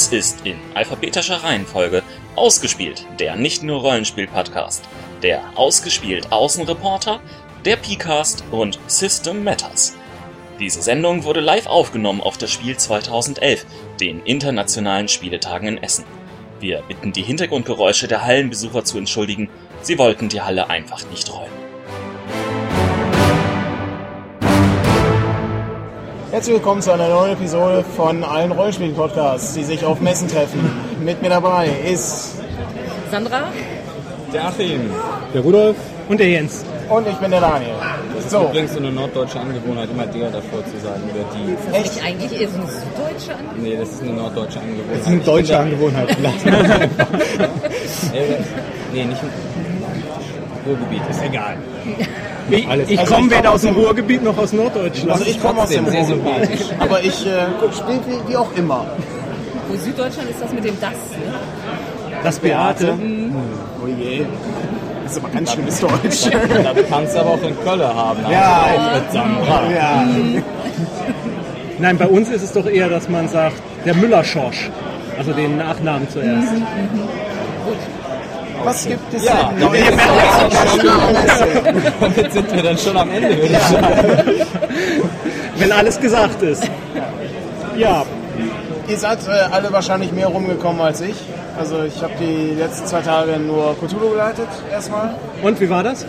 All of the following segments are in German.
Dies ist in alphabetischer Reihenfolge Ausgespielt, der nicht nur Rollenspiel-Podcast, der Ausgespielt Außenreporter, der PCast und System Matters. Diese Sendung wurde live aufgenommen auf das Spiel 2011, den internationalen Spieletagen in Essen. Wir bitten die Hintergrundgeräusche der Hallenbesucher zu entschuldigen, sie wollten die Halle einfach nicht räumen. Herzlich willkommen zu einer neuen Episode von allen Rollenspiel-Podcasts, die sich auf Messen treffen. Mit mir dabei ist Sandra? Der Achim. Der Rudolf und der Jens. und ich bin der Daniel. Das ist So, übrigens so eine norddeutsche Angewohnheit, immer der davor zu sagen oder die. Ist das nicht eigentlich eher so eine süddeutsche An Nee, das ist eine norddeutsche Angewohnheit. Das ist eine deutsche Angewohnheit. Äh, nee, nicht Ruhrgebiet. Ist egal. Ich, Alles- ich Also komme ich weder aus dem Ruhrgebiet noch aus Norddeutschland. also ich komme aus dem sehr Ruhrgebiet, sympathisch. aber ich äh, spiele wie, wie auch immer. Wo Süddeutschland ist das mit dem Das, ne? das Beate. Oh je. Das ist aber ganz schönes Deutsch. Da kannst du aber auch in Köln haben. Ja, also mit Sandra. ja. Nein, bei uns ist es doch eher, dass man sagt, der Müller-Schorsch. Also den Nachnamen zuerst. Was gibt es Ja, denn damit Neues? Damit sind wir dann schon am Ende, würde ich sagen. Wenn alles gesagt ist. Ja, Ihr seid äh, alle wahrscheinlich mehr rumgekommen als ich. Also ich habe die letzten zwei Tage nur Cthulhu geleitet, erstmal. und wie war das?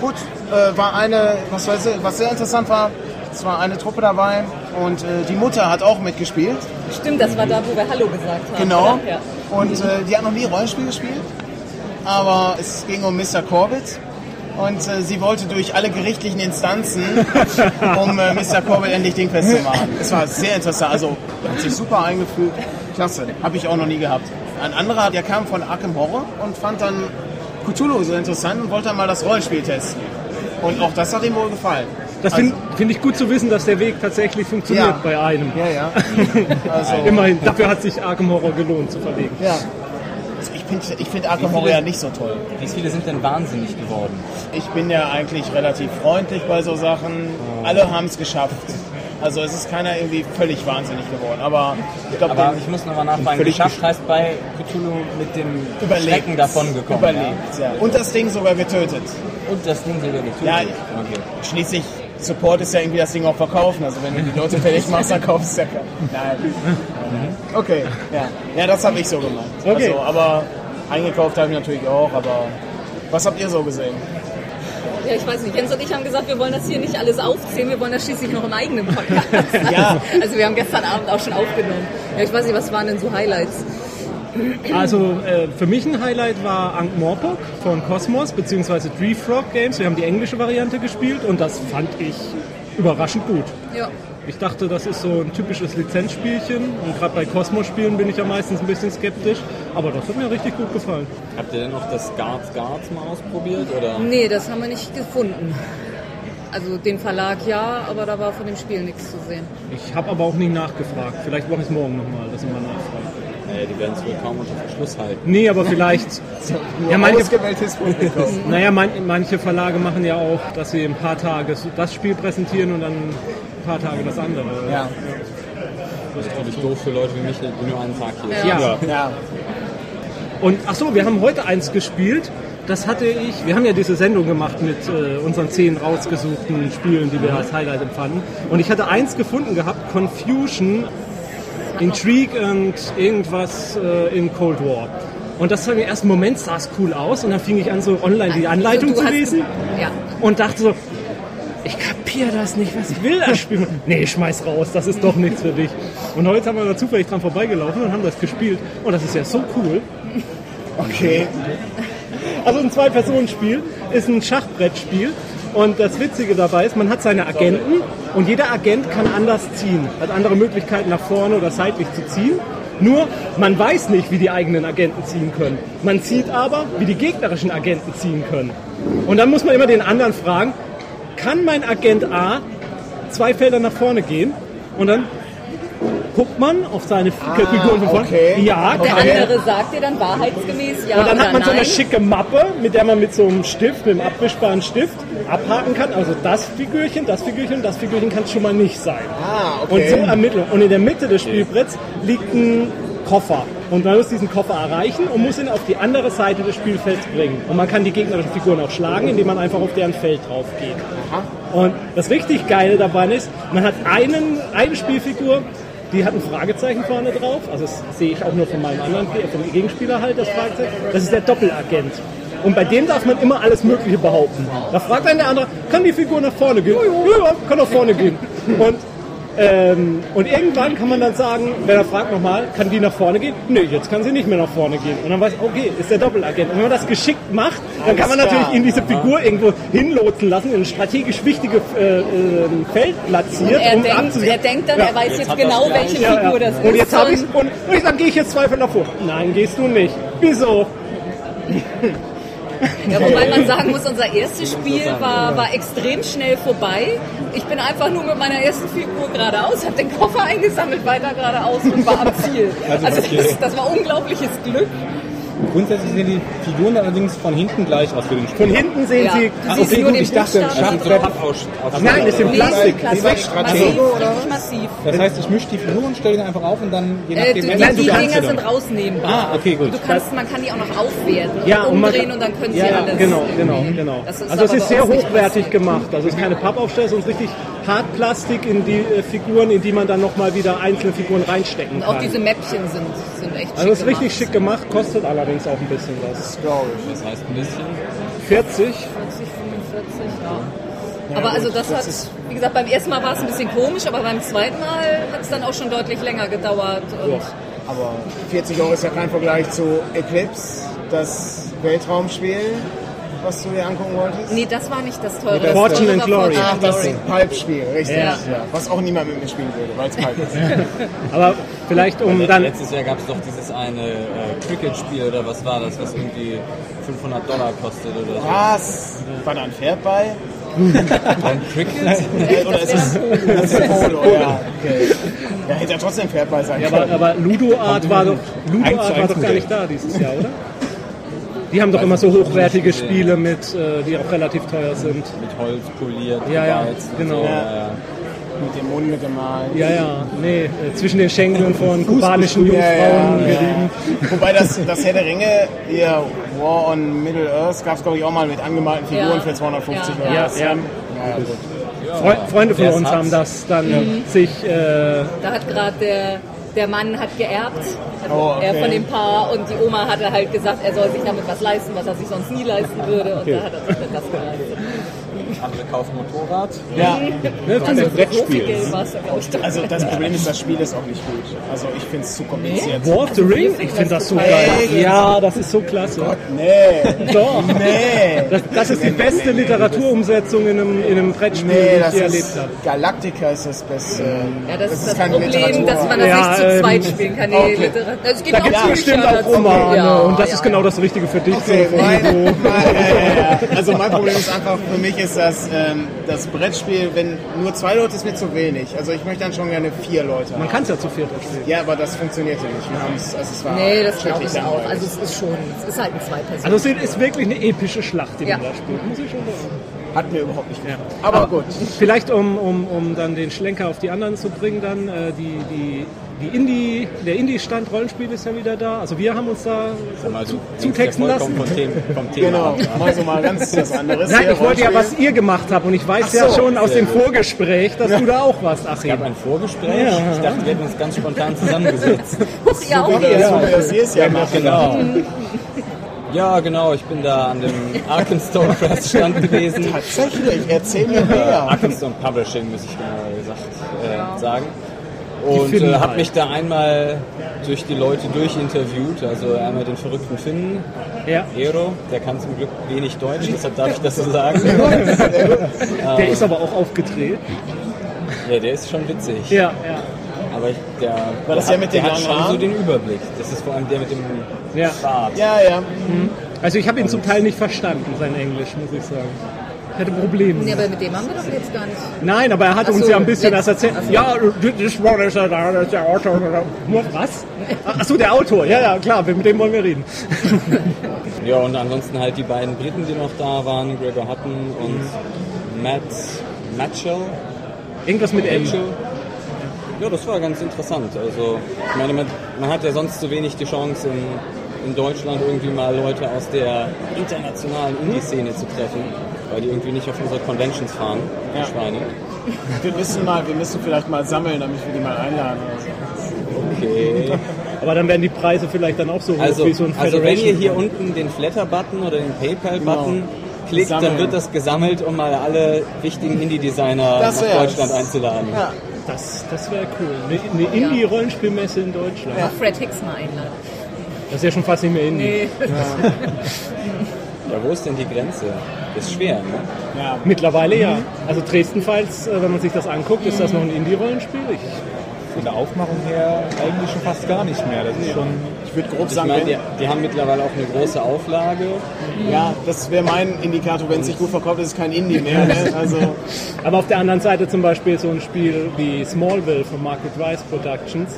Gut, äh, war eine, was, weiß ich, was sehr interessant war, es war eine Truppe dabei und äh, die Mutter hat auch mitgespielt. Stimmt, das war da, wo wir Hallo gesagt haben. Genau. Ja. Und äh, die hat noch nie Rollenspiel gespielt, aber es ging um Mr. Corbett. Und äh, sie wollte durch alle gerichtlichen Instanzen, um äh, Mr. Corbett endlich dingfest zu machen. Es war sehr interessant, also hat sich super eingefügt. Klasse, habe ich auch noch nie gehabt. Ein anderer, der kam von Arkham Horror und fand dann Cthulhu so interessant und wollte dann mal das Rollenspiel testen. Und auch das hat ihm wohl gefallen. Das finde find ich gut zu wissen, dass der Weg tatsächlich funktioniert Ja. bei einem. Ja, ja. Also, Immerhin, dafür hat sich Arkham Horror gelohnt zu verlegen. ja. Ich finde find Horror ja nicht so toll. Wie viele sind denn wahnsinnig geworden? Ich bin ja eigentlich relativ freundlich bei so Sachen. Alle haben es geschafft. Also es ist keiner irgendwie völlig wahnsinnig geworden. Aber ich glaube, ich muss nochmal nachfragen, geschafft heißt bei Cthulhu mit dem überlebt. Schrecken davon gekommen. Überlebt, ja. Und das Ding sogar getötet. Ja? Und das Ding sogar getötet. Ja. Okay. Schließlich Support ist ja irgendwie das Ding auch verkaufen. Also wenn du die Leute fertig machst, dann kaufst du es ja kein. Nein. Okay, ja. Ja, das habe ich so gemacht. Okay. Also, aber eingekauft habe ich natürlich auch. Aber was habt ihr so gesehen? ja, ich weiß nicht. Jens und ich haben gesagt, wir wollen das hier nicht alles aufzählen, wir wollen das schließlich noch im eigenen Podcast. Ja. Also wir haben gestern Abend auch schon aufgenommen. Ja, ich weiß nicht, was waren denn so Highlights? Also äh, für mich ein Highlight war Ankh Morpok von Cosmos bzw. Tree Frog Games. Wir haben die englische Variante gespielt und das fand ich überraschend gut. Ja. Ich dachte, das ist so ein typisches Lizenzspielchen und gerade bei Cosmos-Spielen bin ich ja meistens ein bisschen skeptisch, aber das hat mir richtig gut gefallen. Habt ihr denn auch das Guards Guards mal ausprobiert? Oder? Nee, das haben wir nicht gefunden. Also den Verlag ja, aber da war von dem Spiel nichts zu sehen. Ich habe aber auch nie nachgefragt. Vielleicht mache ich es morgen nochmal, dass ich mal nachfrage. Naja, die werden es wohl kaum unter Verschluss halten. Nee, aber vielleicht. ja, manche, Ausgewähltes Publikum. naja, man, manche Verlage machen ja auch, dass sie ein paar Tage das Spiel präsentieren und dann paar Tage das andere. ja. Das ist natürlich doof für Leute wie mich, die nur einen Tag hier sind. Ja. Ja. ja. Und ach so, wir haben heute eins gespielt. Das hatte ich. Wir haben ja diese Sendung gemacht mit äh, unseren zehn rausgesuchten Spielen, die wir als Highlight empfanden. Und ich hatte eins gefunden gehabt: Confusion, Intrigue und irgendwas äh, in Cold War. Und das war im ersten Moment sah es cool aus und dann fing ich an, so online die Anleitung Also, zu hast- lesen Ja. und dachte so, ich kapiere das nicht, was will das Spiel? nee, schmeiß raus, das ist doch nichts für dich. Und heute haben wir da zufällig dran vorbeigelaufen und haben das gespielt. Und das ist ja so cool. Okay. Also ein Zwei-Personen-Spiel ist ein Schachbrettspiel. Und das Witzige dabei ist, man hat seine Agenten und jeder Agent kann anders ziehen, hat andere Möglichkeiten nach vorne oder seitlich zu ziehen. Nur, man weiß nicht, wie die eigenen Agenten ziehen können. Man sieht aber, wie die gegnerischen Agenten ziehen können. Und dann muss man immer den anderen fragen, kann mein Agent A zwei Felder nach vorne gehen? Und dann guckt man auf seine Figuren von vorne. okay. Ja, Der kann er. andere sagt dir dann wahrheitsgemäß ja Und dann oder hat man so nein. eine schicke Mappe, mit der man mit so einem Stift, mit einem abwischbaren Stift, abhaken kann. Also das Figürchen, das Figürchen, das Figürchen kann es schon mal nicht sein. Ah, Und so okay. ermitteln. Und in der Mitte des Spielbretts liegt ein Koffer. Und man muss diesen Koffer erreichen und muss ihn auf die andere Seite des Spielfelds bringen. Und man kann die gegnerischen Figuren auch schlagen, indem man einfach auf deren Feld drauf geht. Und das richtig Geile dabei ist, man hat einen, eine Spielfigur, die hat ein Fragezeichen vorne drauf. Also das sehe ich auch nur von meinem anderen, vom Gegenspieler halt, das Fragezeichen. Das ist der Doppelagent. Und bei dem darf man immer alles Mögliche behaupten. Da fragt dann der andere, kann die Figur nach vorne gehen? Ja, kann nach vorne gehen. Und, ähm, und irgendwann kann man dann sagen, wenn er fragt nochmal, kann die nach vorne gehen? Nee, jetzt kann sie nicht mehr nach vorne gehen. Und dann weiß ich, okay, ist der Doppelagent. Und wenn man das geschickt macht, dann kann man Alles natürlich in diese Figur irgendwo hinlotsen lassen, in ein strategisch wichtiges äh, äh, Feld platziert, Er um denkt, er denkt dann, Ja. er weiß jetzt hat genau, welche Ja, Figur ja. das ist. Und jetzt habe ich Und- und, ich dann gehe ich jetzt zwei Felder vor. Nein, gehst du nicht. Wieso? Ja, wobei man sagen muss, unser erstes Spiel war, war extrem schnell vorbei. Ich bin einfach nur mit meiner ersten Figur geradeaus, habe den Koffer eingesammelt, weiter geradeaus und war am Ziel. Also, Also das, das war unglaubliches Glück. Grundsätzlich sehen die Figuren allerdings von hinten gleich aus für den Von Spieler. hinten sehen Ja. sie. Ah, okay, gut, ich dachte. Schachbrett aus Nein, das sind Nee, Plastik. Massiv, Stratego, richtig massiv. Das heißt, ich mische die Figuren und stelle die einfach auf und dann je Äh, nachdem... die Nein, die du Dinger sind rausnehmbar. Ah, okay, gut. Du kannst, man kann die auch noch aufwerten Ja, und und man umdrehen kann- und dann können sie ja, ja, alles. Genau, irgendwie. genau, genau. Das ist also es ist sehr hochwertig gemacht. Also es ist keine Pappaufsteller, sondern es ist richtig Hartplastik in die äh, Figuren, in die man dann nochmal wieder einzelne Figuren reinstecken Und kann. auch diese Mäppchen sind, sind echt also es ist richtig gemacht. schick gemacht, kostet allerdings auch ein bisschen was. Glaube ich. Das heißt ein bisschen. 40. 40, 45, ja. aber also das, hat, wie gesagt, beim ersten Mal war es ein bisschen komisch, aber beim zweiten Mal hat es dann auch schon deutlich länger gedauert. Und Aber 40 Euro ist ja kein Vergleich zu Eclipse, das Weltraumspiel, was du dir angucken wolltest. Nee, das war nicht das teure. das- Fortune and Glory. Fortune Ach, and das Glory. Pulp-Spiel, richtig. Ja. Ja. Was auch niemand mit mir spielen würde, weil es Pulp ist. Aber vielleicht um dann... Letztes Jahr gab es doch dieses eine äh, Cricket-Spiel oder was war das, was irgendwie 500 Dollar kostet oder so. Was? War da ein Pferd bei? Ein Cricket? Oder ist es das ist Polo? Ja, okay. Ja, hätte ja trotzdem ein Pferd bei sein Ja, können. aber, aber Ludo Art war doch, Ludo Art war doch gar nicht da dieses Jahr, oder? Die haben doch immer so hochwertige Spiele mit, äh, die auch relativ teuer sind. Mit Holz poliert, Ja, ja, genau. So, ja, ja. Mit dem Mund gemalt. Ja, ja, nee, äh, zwischen den Schenkeln von kubanischen Jungfrauen ja, gerieben. ja. Wobei das, das Herr der Ringe, ihr War on Middle Earth, gab es glaube ich auch mal mit angemalten Figuren Ja. für 250 Ja. Euro. Ja, ja. ja, gut. Freu Freunde von uns haben das dann sich, äh, Da hat gerade der, der Mann hat geerbt, also Oh, okay. er von dem Paar und die Oma hatte halt gesagt, er soll sich damit was leisten, was er sich sonst nie leisten würde und da hat er sich dann das geleistet. Andere kaufen Motorrad. Ja, ne, Also so Brettspiel. viel Geld war es da glaube ich doch. also das Problem ist, das Spiel ist auch nicht gut. Also ich finde es zu kompliziert. War of the Ring, ich finde das so geil. Ja, das ist so klasse. Nee, Doch. nee. Das, das ist die beste Literaturumsetzung in einem, in einem Brettspiel, Nee, die das ich je erlebt ist habe. Galactica ist das Beste. ja, das, ist das keine Problem, Literatur. dass man das Ja, nicht zu ähm, zweit spielen kann. Nee, okay. Literatur. Also es gibt Da auch gibt es Bücher bestimmt auch Romane Ja, und das ja, ist genau das Richtige für dich. Okay, so mein, irgendwo. mein, äh, also mein Problem ist einfach, für mich ist das, ähm, das Brettspiel, wenn nur zwei Leute ist mir zu wenig. Also ich möchte dann schon gerne vier Leute Man haben. kann es ja zu viert spielen. Ja, aber das funktionierte nicht. Wir haben es, also es war Nee, das glaube ich auch. Also es ist schon, es ist halt ein Zwei-Personen. Also es ist wirklich eine epische Schlacht, die man Ja. da spielt, muss ich schon sagen. Hat mir überhaupt nicht gefallen. Aber, gut. Vielleicht um, um, um dann den Schlenker auf die anderen zu bringen, dann äh, die, die, die Indie, der Indie-Stand Rollenspiel ist ja wieder da. Also wir haben uns da Mal, zu, zutexten ja lassen. Vom Thema, vom Thema Genau, ab. mal so mal ganz was anderes. Nein, ich wollte ja, was ihr gemacht habt und ich weiß Ach ja so, schon aus dem gut. Vorgespräch, dass du da auch warst, Es Achim. gab ein Vorgespräch. Ich dachte, wir hätten uns ganz spontan zusammengesetzt. ja, auch Ja, so jedes Jahr macht. Genau. Ja, genau. Ich bin da an dem Arkenstone Press Stand gewesen. Tatsächlich, erzähl mir mehr. Arkenstone Publishing, muss ich genauer gesagt äh, sagen. Und äh, habe halt. mich da einmal durch die Leute durchinterviewt. Also einmal den verrückten Finnen, Ja, Ero, der kann zum Glück wenig Deutsch, deshalb darf ich das so sagen. der ist aber auch aufgedreht. Ja, der ist schon witzig. Ja, ja. Aber ich, der, War das der, der mit den hat schon so den Überblick. Das ist vor allem der mit dem Ja. Bart. Ja, ja. Also ich habe ihn zum Teil nicht verstanden, sein Englisch, muss ich sagen. Ich hatte Probleme. Nee, aber mit dem haben wir doch jetzt gar nicht. Nein, aber er hat Ach uns so, ja ein bisschen das erzählt. so. Ja, das war der, das ist der Autor. Was? Achso, der Autor. Ja, ja, klar, mit dem wollen wir reden. Ja, und ansonsten halt die beiden Briten, die noch da waren, Gregor Hutton und Matt Matchell. Irgendwas mit M. Ja, das war ganz interessant. Also, ich meine, man, man hat ja sonst so wenig die Chance, in, in Deutschland irgendwie mal Leute aus der internationalen Indie-Szene zu treffen, weil die irgendwie nicht auf unsere Conventions fahren, die Ja. Schweine. Wir müssen mal, wir müssen vielleicht mal sammeln, damit wir die mal einladen. Okay. Aber dann werden die Preise vielleicht dann auch so hoch Also, wie so ein also wenn ihr Federation. hier unten den Flatter-Button oder den PayPal-Button Genau. klickt, dann wird das gesammelt, um mal alle wichtigen Indie-Designer nach. Deutschland einzuladen. Ja, Das, das wäre cool. Eine, eine Indie-Rollenspielmesse in Deutschland. Auch Fred Hicks mal einladen. Das ist ja schon fast nicht mehr Indie. Nee. Ja, wo ist denn die Grenze? Das ist schwer, ne? ja. Mittlerweile ja. Also Dresden-Files, äh, wenn man sich das anguckt, ist das noch ein Indie-Rollenspiel? Ich, Von der Aufmachung her eigentlich schon fast gar nicht mehr. Das ist schon. Ich würde grob Ich sagen, meine, die, die haben mittlerweile auch eine große Auflage. ja, das wäre mein Indikator, wenn es sich gut verkauft, ist es kein Indie mehr. Ne? Also, aber auf der anderen Seite zum Beispiel so ein Spiel wie Smallville von Market Rice Productions,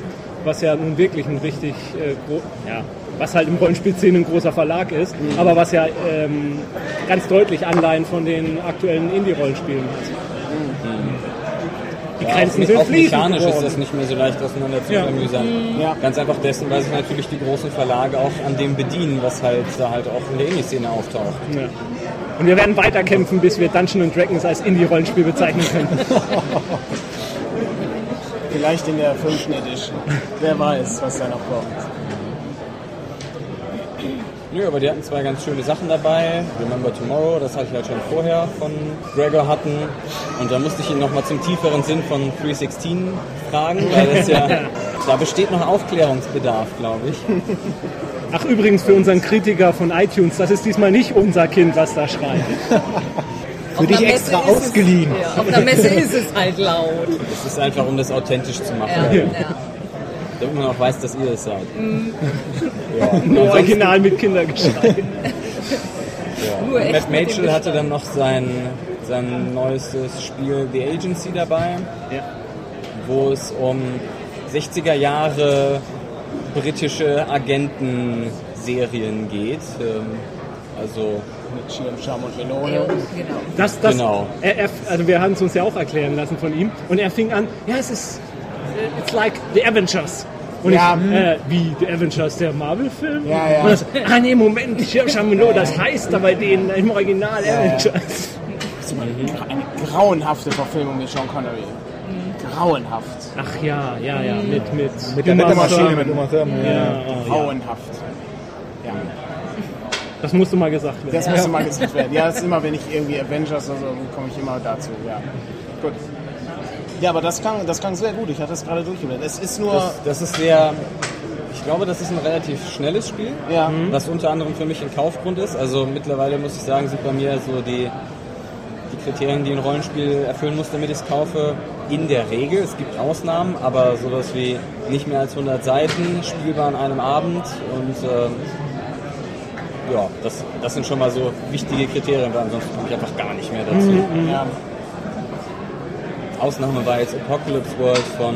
was ja nun wirklich ein richtig, äh, ja, was halt im Rollenspielszene ein großer Verlag ist, Mhm. aber was ja ähm, ganz deutlich Anleihen von den aktuellen Indie-Rollenspielen hat. Die Grenzen auch, sind auch fließend mechanisch ist geworden. das nicht mehr so leicht auseinander zu Ja. Ja. Ganz einfach dessen, weil sich natürlich die großen Verlage auch an dem bedienen, was halt da halt auch in der Indie-Szene auftaucht. Ja. Und wir werden weiterkämpfen, bis wir Dungeons Dragons als Indie-Rollenspiel bezeichnen können. vielleicht in der fünften Edition. Wer weiß, was da noch kommt. Nö, aber die hatten zwei ganz schöne Sachen dabei. Remember Tomorrow, das hatte ich halt schon vorher von Gregor hatten. Und da musste ich ihn nochmal zum tieferen Sinn von 316 fragen, weil das ja, da besteht noch Aufklärungsbedarf, glaube ich. Ach, übrigens für unseren Kritiker von iTunes, das ist diesmal nicht unser Kind, was da schreit. Für dich extra ausgeliehen. Es, ja, auf einer Messe ist es halt laut. Es ist einfach, um das authentisch zu machen, Ja, ja. Damit man auch weiß, dass ihr es seid. Nur original mit Kindergeschrei. Nur echt Matt Mitchell hatte dann noch sein, sein neuestes Spiel The Agency dabei, Ja. wo es um 60er Jahre britische Agentenserien geht. Ähm, Also Mit Schirm, Scham und Ja, Melone. genau. Das, das, Genau. er, er, also wir haben es uns ja auch erklären lassen von ihm. Und er fing an, ja, es ist, it's like the Avengers. Und Ja. ich, äh, wie The Avengers, der Marvel-Film? Ja, ja. Und das, ah nee, Moment, Chamelot, das heißt da bei denen im Original ja. Avengers. Das ist immer eine grauenhafte Verfilmung mit Sean Connery. Grauenhaft. Ach ja, ja, ja, mit, mit, Mit der Wettermaschine, Thurman. mit Uma Thurman. Ja, Grauenhaft. Ja. das musste mal gesagt werden. Das muss immer gesagt werden. Ja, das ist immer, wenn ich irgendwie Avengers oder so, komme ich immer dazu. Ja. Gut. Ja, aber das klang, das klang sehr gut. Ich hatte das gerade durchgeblendet. Es ist nur. das, das ist sehr, ich glaube, das ist ein relativ schnelles Spiel, ja. was unter anderem für mich ein Kaufgrund ist. Also mittlerweile muss ich sagen, sind bei mir so die, die Kriterien, die ein Rollenspiel erfüllen muss, damit ich es kaufe, in der Regel. Es gibt Ausnahmen, aber sowas wie nicht mehr als 100 Seiten, spielbar an einem Abend und ähm, ja, das, das sind schon mal so wichtige Kriterien, weil ansonsten komme ich einfach gar nicht mehr dazu. ja. Ausnahme war jetzt Apocalypse World von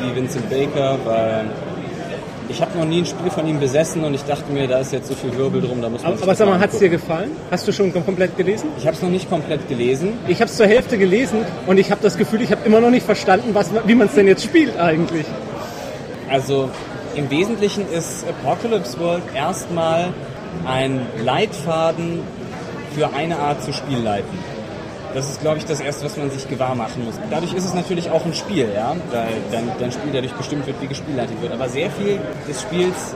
die Vincent Baker, weil ich habe noch nie ein Spiel von ihm besessen und ich dachte mir, da ist jetzt so viel Wirbel drum, da muss man Aber, aber sag mal, hat es dir gefallen? Hast du schon komplett gelesen? Ich habe es noch nicht komplett gelesen. Ich habe es zur Hälfte gelesen und ich habe das Gefühl, ich habe immer noch nicht verstanden, was, wie man es denn jetzt spielt eigentlich. Also im Wesentlichen ist Apocalypse World erstmal ein Leitfaden für eine Art zu Spielleiten. Das ist, glaube ich, das Erste, was man sich gewahr machen muss. Dadurch ist es natürlich auch ein Spiel, ja, weil dein, dein Spiel dadurch bestimmt wird, wie gespielleitet wird. Aber sehr viel des Spiels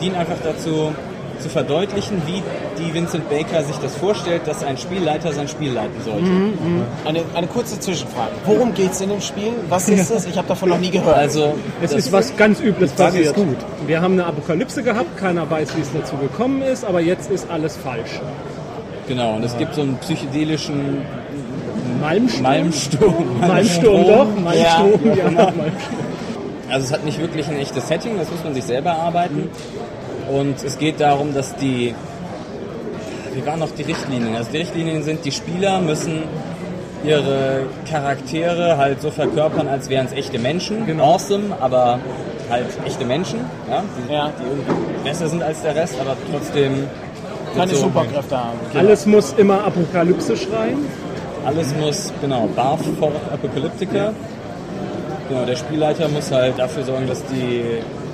dient einfach dazu, zu verdeutlichen, wie die Vincent Baker sich das vorstellt, dass ein Spielleiter sein Spiel leiten sollte. Eine, eine kurze Zwischenfrage. Worum geht es in dem Spiel? Was ist es? Ich habe davon noch nie gehört. Also, Es ist was ganz Übles passiert. ist gut. Wir haben eine Apokalypse gehabt, keiner weiß, wie es dazu gekommen ist, aber jetzt ist alles falsch. Genau, und es gibt so einen psychedelischen Malmsturm? Malmsturm. Malmsturm doch, Malmsturm, ja. Malmsturm. Also es hat nicht wirklich ein echtes Setting, das muss man sich selber erarbeiten. Und es geht darum, dass die, wie waren noch die Richtlinien? Also die Richtlinien sind, die Spieler müssen ihre Charaktere halt so verkörpern, als wären es echte Menschen. Genau. Awesome, aber halt echte Menschen, ja? Die, Ja. die irgendwie besser sind als der Rest, aber trotzdem Keine so- Superkräfte haben. Alles muss immer Apokalypse schreien. Alles muss, genau, Barf for Apocalyptica. Genau, der Spielleiter muss halt dafür sorgen, dass die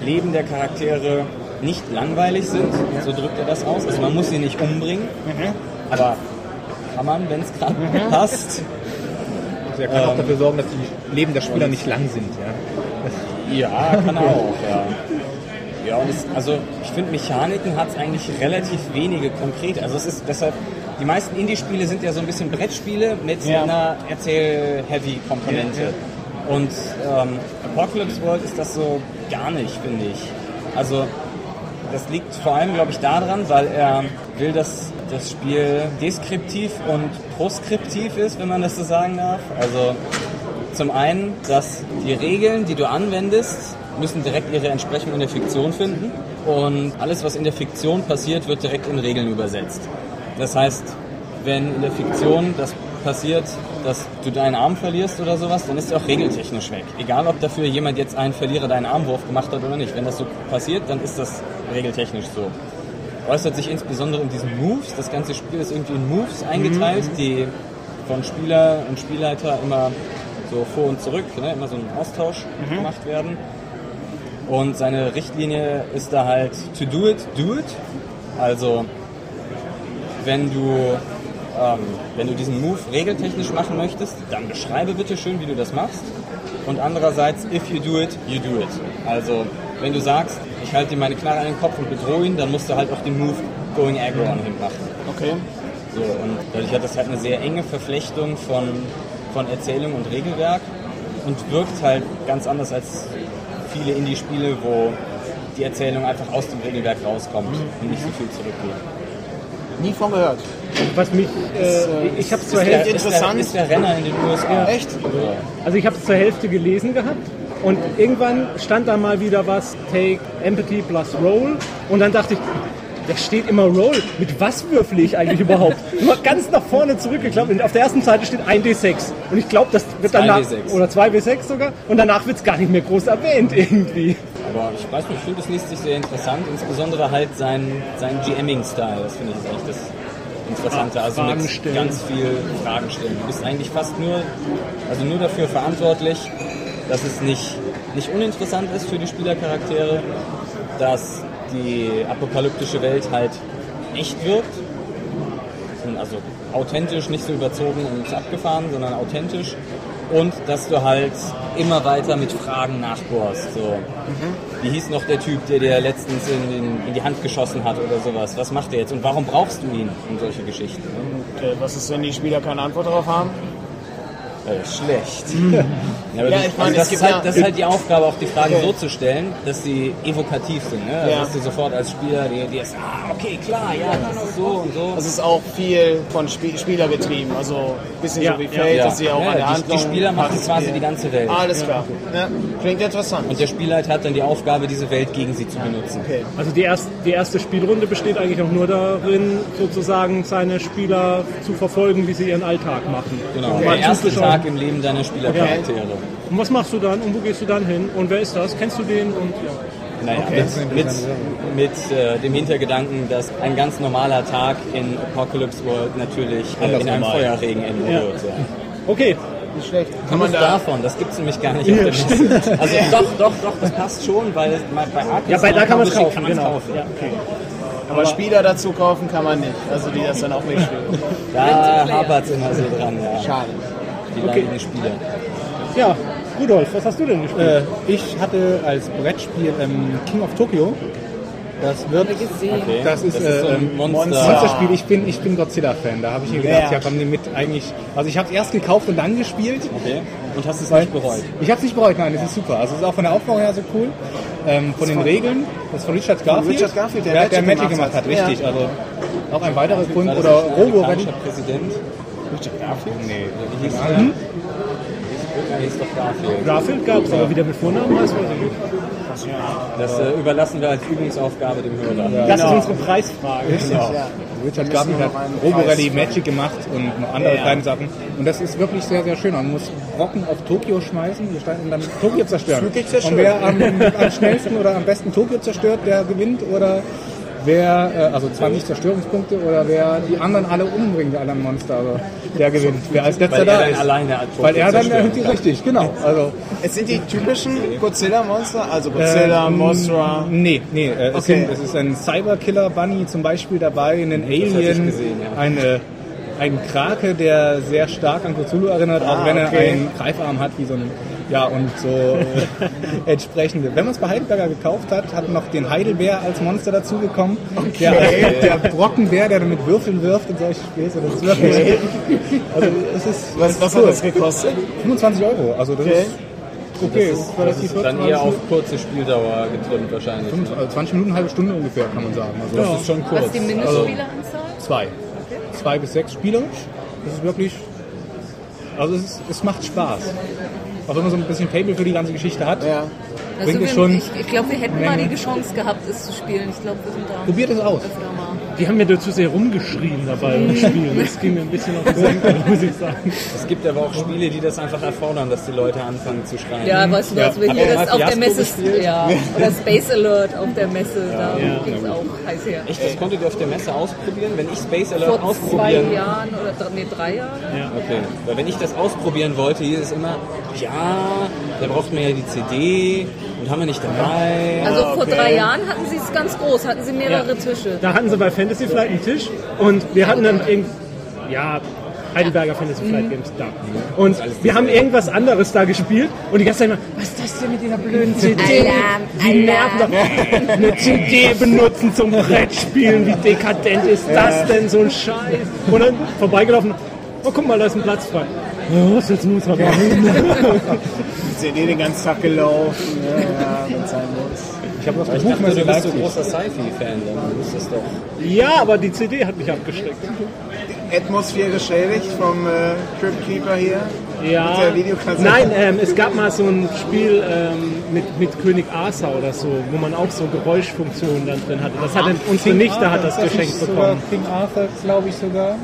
Leben der Charaktere nicht langweilig sind. So drückt er das aus. Also man muss sie nicht umbringen, aber kann man, wenn es gerade passt. Also er kann auch Ähm. dafür sorgen, dass die Leben der Spieler nicht lang sind. Ja. Ja, kann er auch, ja. Ja, und es, also ich finde, Mechaniken hat es eigentlich relativ wenige konkrete. Also es ist deshalb, die meisten Indie-Spiele sind ja so ein bisschen Brettspiele mit Ja. einer Erzähl-Heavy-Komponente. Und ähm, Apocalypse World ist das so gar nicht, finde ich. Also das liegt vor allem, glaube ich, daran, weil er will, dass das Spiel deskriptiv und proskriptiv ist, wenn man das so sagen darf. Also zum einen, dass die Regeln, die du anwendest, müssen direkt ihre Entsprechung in der Fiktion finden. Und alles, was in der Fiktion passiert, wird direkt in Regeln übersetzt. Das heißt, wenn in der Fiktion das passiert, dass du deinen Arm verlierst oder sowas, dann ist er auch regeltechnisch weg. Egal, ob dafür jemand jetzt einen Verlierer deinen Armwurf gemacht hat oder nicht. Wenn das so passiert, dann ist das regeltechnisch so. Äußert sich insbesondere in diesen Moves. Das ganze Spiel ist irgendwie in Moves eingeteilt, die von Spieler und Spielleiter immer so vor und zurück, ne, immer so ein Austausch gemacht werden. Und seine Richtlinie ist da halt to do it, do it. Also wenn du ähm, wenn du diesen Move regeltechnisch machen möchtest, dann beschreibe bitte schön, wie du das machst. Und andererseits, if you do it, you do it. Also wenn du sagst, ich halte dir meine Knarre an den Kopf und bedrohe ihn, dann musst du halt auch den Move going aggro an ihm machen. Okay. So, und dadurch hat das halt eine sehr enge Verflechtung von, von Erzählung und Regelwerk und wirkt halt ganz anders als viele Indie-Spiele, wo die Erzählung einfach aus dem Regelwerk rauskommt und nicht so viel zurückgeht. Nie von gehört. Was mich, äh, ich habe es zur Hälfte, Ist der, interessant. ist der Renner in den USA. Echt? also ich habe es zur Hälfte gelesen gehabt und irgendwann stand da mal wieder was Take Empathy plus Roll und dann dachte ich, da steht immer Roll. Mit was würfle ich eigentlich überhaupt? Nur ganz nach vorne zurückgeklappt und auf der ersten Seite steht 1d6 und ich glaube, das wird danach 2d6. oder 2w6 sogar und danach wird es gar nicht mehr groß erwähnt irgendwie. Aber ich weiß nicht, ich finde, das liest sich sehr interessant, insbesondere halt sein, sein GMing-Style, das finde ich ist eigentlich das Interessante. Also Fragen mit stellen. ganz viel Fragen stellen. Du bist eigentlich fast nur, also nur dafür verantwortlich, dass es nicht, nicht uninteressant ist für die Spielercharaktere, dass die apokalyptische Welt halt echt wirkt. Und Also authentisch, nicht so überzogen und abgefahren, sondern authentisch. Und dass du halt immer weiter mit Fragen nachbohrst. So. Wie hieß noch der Typ, der dir letztens in, in, in die Hand geschossen hat oder sowas? Was macht er jetzt und warum brauchst du ihn? Und solche Geschichten. Und, äh, was ist, wenn die Spieler keine Antwort darauf haben? Äh, schlecht. ja, aber Ja, du- ich meine, also das, ist halt, ja- das ist halt die Aufgabe, auch die Fragen Okay. so zu stellen, dass sie evokativ sind. Ne? Also Ja. Dass du sofort als Spieler dir, dir ist, ah, okay, klar, ja, das ist so und so. Das ist auch viel von Sp Spieler getrieben. Also ein bisschen Ja, so wie ja. Fate, dass sie auch Ja, an der die, Handlung die Spieler machen quasi die ganze Welt. Alles klar. Ja. Klingt interessant. Und der Spielleiter hat dann die Aufgabe, diese Welt gegen sie zu benutzen. Okay. Also die, erst, die erste Spielrunde besteht eigentlich auch nur darin, sozusagen seine Spieler zu verfolgen, wie sie ihren Alltag machen. Genau, Und der mal erste zuzuschauen. Tag im Leben deiner Spielercharaktere. Und was machst du dann? Und wo gehst du dann hin? Und wer ist das? Kennst du den? Und ja. Naja, mit, mit, mit äh, dem Hintergedanken, dass ein ganz normaler Tag in Apocalypse World natürlich äh, in einem Feuerregen enden Ja. wird. Ja. Okay, Nicht schlecht. Kann man da. davon, das gibt es nämlich gar nicht auf der Liste. Also doch, doch, doch, das passt schon, weil bei Arkham ja, bei, da kann man es kaufen, kann genau. kaufen. Ja, okay. Aber Spieler dazu kaufen kann man nicht. Also die das dann auch nicht spielen. Da hapert es immer so dran, ja. Schade. Die leidigen Spieler. ja, Rudolf, was hast du denn gespielt? Äh, ich hatte als Brettspiel ähm, King of Tokyo. Das wird. Okay. Das ist, Das ist so ein ähm, Monster. Monsterspiel. Ich bin, ich bin Godzilla-Fan. Da habe ich mir gedacht, Ja. ja, komm, mit eigentlich. Also ich habe es erst gekauft und dann gespielt. Okay. Und hast es nicht bereut? Ich habe es nicht bereut, nein, das ist super. Also es ist auch von der Aufbau her so cool. Ähm, von den Regeln, das ist von Richard Garfield. Richard Garfield, der der, Magic der Magic gemacht hat. hat, richtig. Ja. Also auch ein weiterer Grund. Oder nicht Richard Garfield? Nee, Wie hieß? Ja, hieß doch Garfield. Garfield gab es, aber wie der mit Vornamen weiß ich nicht. Das äh, überlassen wir als Übungsaufgabe dem Hörer. Das ist unsere Preisfrage. Genau. Richard Garfield hat noch einen Robo Preis. Rally Magic gemacht und noch andere Ja. kleine Sachen. Und das ist wirklich sehr, sehr schön. Man muss Brocken auf Tokio schmeißen und dann Tokio zerstören. Wirklich sehr und wer am, am schnellsten oder am besten Tokio zerstört, der gewinnt oder wer, äh, also 20 Zerstörungspunkte oder wer die anderen alle umbringt, die anderen Monster, also der gewinnt. Wer als letzter da ist. alleine Weil er dann zerstören irgendwie richtig, genau. Also Es sind die typischen Godzilla-Monster, also Godzilla, Ähm, Mothra. Nee, nee. Äh, es, Okay. sind, es ist ein Cyberkiller Bunny zum Beispiel dabei, ein hatte ich Alien, gesehen, ja. eine, ein Krake, der sehr stark an Cthulhu erinnert, auch Ah, wenn er okay. einen Greifarm hat, wie so ein, ja, und so äh, entsprechende. Wenn man es bei Heidelberger gekauft hat, hat noch den Heidelbär als Monster dazugekommen. Der, der Brockenbär, der dann mit Würfeln wirft und solche Spiele. Das ist wirklich, also es ist Was, was cool. hat das gekostet? 25 Euro, also das Okay. ist okay. Das ist, das ist dann eher auf kurze Spieldauer getrimmt wahrscheinlich. ne? 20 Minuten, eine halbe Stunde ungefähr, kann man sagen. Also Das ist schon Was kurz. ist die Mindestspieleranzahl? Zwei. Zwei bis sechs spielerisch. Das ist wirklich. Also es, ist, es macht Spaß. Auch wenn man so ein bisschen Fable für die ganze Geschichte hat. Ja. Also Bringt wir, es schon ich ich glaube, wir hätten mal Menge. die Chance gehabt, es zu spielen. Ich glaube, wir sind da Probiert es aus. öfter mal. Die haben mir dazu sehr rumgeschrien dabei im Spielen. Das ging mir ein bisschen auf den Senkel, muss ich sagen. Es gibt aber auch Spiele, die das einfach erfordern, dass die Leute anfangen zu schreien. Ja, weißt du, Ja. wir Habt hier das auf der Messe, gespielt? ja, oder Space Alert auf der Messe, da Ja. ging es auch heiß her. Echt, das konntet ihr auf der Messe ausprobieren? Wenn ich Space Alert Vor zwei ausprobieren Jahren oder drei, nee, drei Jahren? Okay, weil wenn ich das ausprobieren wollte, hieß es immer, ja, da braucht man ja die CD und haben wir nicht dabei. Also vor okay. drei Jahren hatten sie es ganz groß, hatten sie mehrere Ja. Tische. Da hatten sie bei Fantasy Flight einen Tisch und wir hatten dann irgendwie, ja, Heidelberger Fantasy Flight Games da. Und wir haben irgendwas anderes da gespielt und die ganze Zeit immer, was ist das denn mit dieser blöden CD? Alarm, Die nerven doch. Eine CD benutzen zum Brettspielen, wie dekadent ist das denn, so ein Scheiß? Und dann vorbeigelaufen, oh guck mal, da ist ein Platz frei. Ja, was jetzt muss man machen? Die CD den ganzen Tag gelaufen. Ja, ja, wenn es sein muss. Ich habe ich der dachte, Buchmesse du bist so großer Sci-Fi-Fan, dann ist das doch... Ja, aber die CD hat mich abgeschreckt. Atmosphäre schädigt vom äh, Crypt Keeper hier. Ja, Mit der Videokassette. nein, ähm, es gab mal so ein Spiel ähm, mit, mit König Arthur oder so, wo man auch so Geräuschfunktionen dann drin hatte. Das hat dann, unsere Nichte hat das Ist geschenkt bekommen. King Arthur, glaube ich sogar.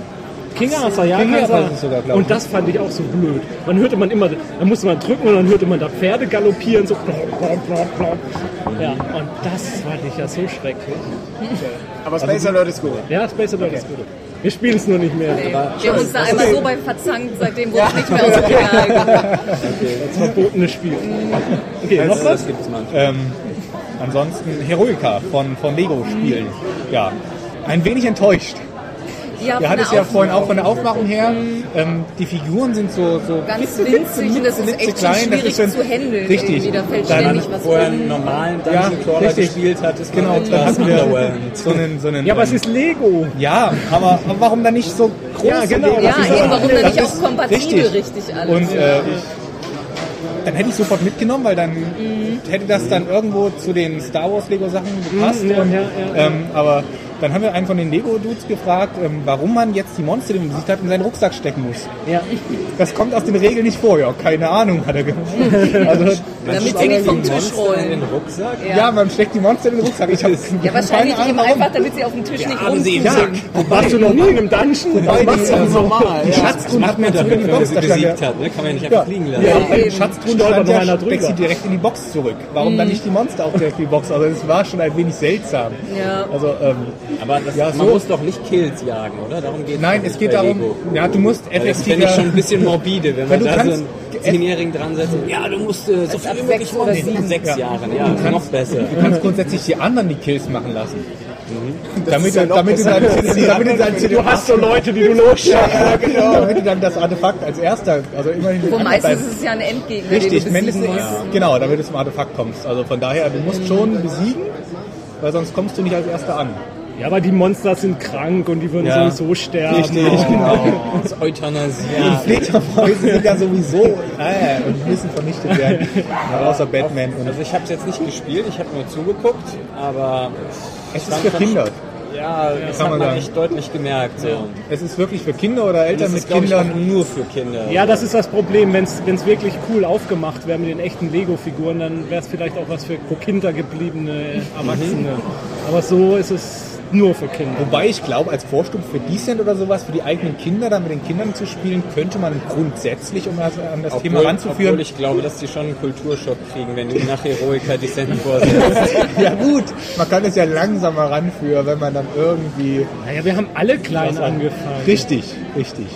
King Arthur, ja, King kann Arthur sein. ist sogar, Und das fand ich auch so blöd. Dann hörte man immer, da musste man drücken und dann hörte man da Pferde galoppieren, so. Ja, und das fand ich ja so schrecklich. Aber Space Alert ist gut. Ja, Space Alert ist gut. Wir spielen es nur nicht mehr. Nee. Wir haben uns da einmal so bei verzankt, seitdem wurde es nicht mehr aus dem Regal geholt. Das verbotene Spiel. Okay, noch was? Das gibt's manchmal. Ähm, ansonsten Heroica von, von Lego spielen. Ja. Ein wenig enttäuscht. Ja, Wir hatten es ja vorhin auch von der Aufmachung. Her. Ähm, die Figuren sind so, so Ganz winzig und das ist echt schon klein. Das schwierig ist schon- zu handeln. Richtig. Da fällt Dann- ständig was Vorher einen normalen Ja, Dungeon Crawler gespielt hat, ist Genau, dann etwas hatten wir so einen, so einen Ja, aber es ähm, ist Lego. Ja, aber, aber warum dann nicht so groß? Ja, genau. Ja, Das ist eben, warum dann nicht auch kompatibel richtig. richtig, alles. Und äh, dann hätte ich sofort mitgenommen, weil dann hätte das dann irgendwo zu den Star Wars Lego Sachen gepasst. Mhm, ja, und, ja, ja. Ähm, aber dann haben wir einen von den Lego Dudes gefragt, ähm, warum man jetzt die Monster, die man besiegt hat, in seinen Rucksack stecken muss. Ja. Das kommt aus den Regeln nicht vor. Ja, keine Ahnung, hat er gemacht. Also, Damit sie nicht vom Tisch Monster in den rollen. Rucksack? ja. man steckt die Monster in den Rucksack. Ich hab Ja, wahrscheinlich eben einfach, damit sie auf dem Tisch nicht haben sie rumziehen. Ja, Warst du noch nie in einem Dungeon? Was machst du Ja, denn so? normal. die Ja. Schatztruhe hat in man Box. sie Da stand besiegt hat, ne? kann man ja nicht einfach fliegen lassen. Ja, Ja, den. Schatztruhen stand steckt drüber. sie direkt in die Box zurück. Warum dann nicht die Monster auch direkt in die Box? Also es war schon ein wenig seltsam. Ja. Also ähm, Aber das, Ja, man so- muss doch nicht Kills jagen, oder? Darum geht nein, es geht darum, ja, du musst Das effektiver. finde ich schon ein bisschen morbide, wenn man du da so kannst- einen Zehnjährigen dran setzt. Ja, du musst äh, so viel wie möglich sechs oder sieben. Sechs Ja. Jahren, ja, Du kannst- noch besser. Du kannst grundsätzlich die anderen die Kills machen lassen. Damit, ist ja damit, du dann, damit, du anderen dann, Du hast so Leute, die du losschickst. ja, genau. damit du dann das Artefakt als erster, also immerhin Wo meistens ist es ja ein Endgegner, Richtig, mindestens, genau, damit du zum Artefakt kommst. Also von daher, du musst schon besiegen, weil sonst kommst du nicht als erster an. Ja, aber die Monster sind krank und die würden Ja. sowieso sterben. Richtig, genau. Das ist Euthanasie. Und Fledermäuse sind ja sowieso äh, und müssen vernichtet werden. Ja, außer Batman. Und Also ich habe es jetzt nicht gespielt, ich habe nur zugeguckt, aber es ist für Kinder. ja, das kann hat man man echt deutlich gemerkt. So. Es ist wirklich für Kinder oder Eltern Das mit Kindern. nur für Kinder. Ja, das ist das Problem. Wenn es wirklich cool aufgemacht wäre mit den echten Lego-Figuren, dann wäre es vielleicht auch was für kindergebliebene Erwachsene. Aber so ist es nur für Kinder. Wobei ich glaube, als Vorstufe für Decent oder sowas, für die eigenen Kinder, dann mit den Kindern zu spielen, könnte man grundsätzlich, um das, an das Thema Obwohl, ranzuführen. obwohl ich glaube, dass die schon einen Kulturschock kriegen, wenn ihnen nach Heroica Descent vorsetzt. ja gut, man kann es ja langsamer ranführen, wenn man dann irgendwie... Naja, wir haben alle klein angefangen. Richtig, richtig.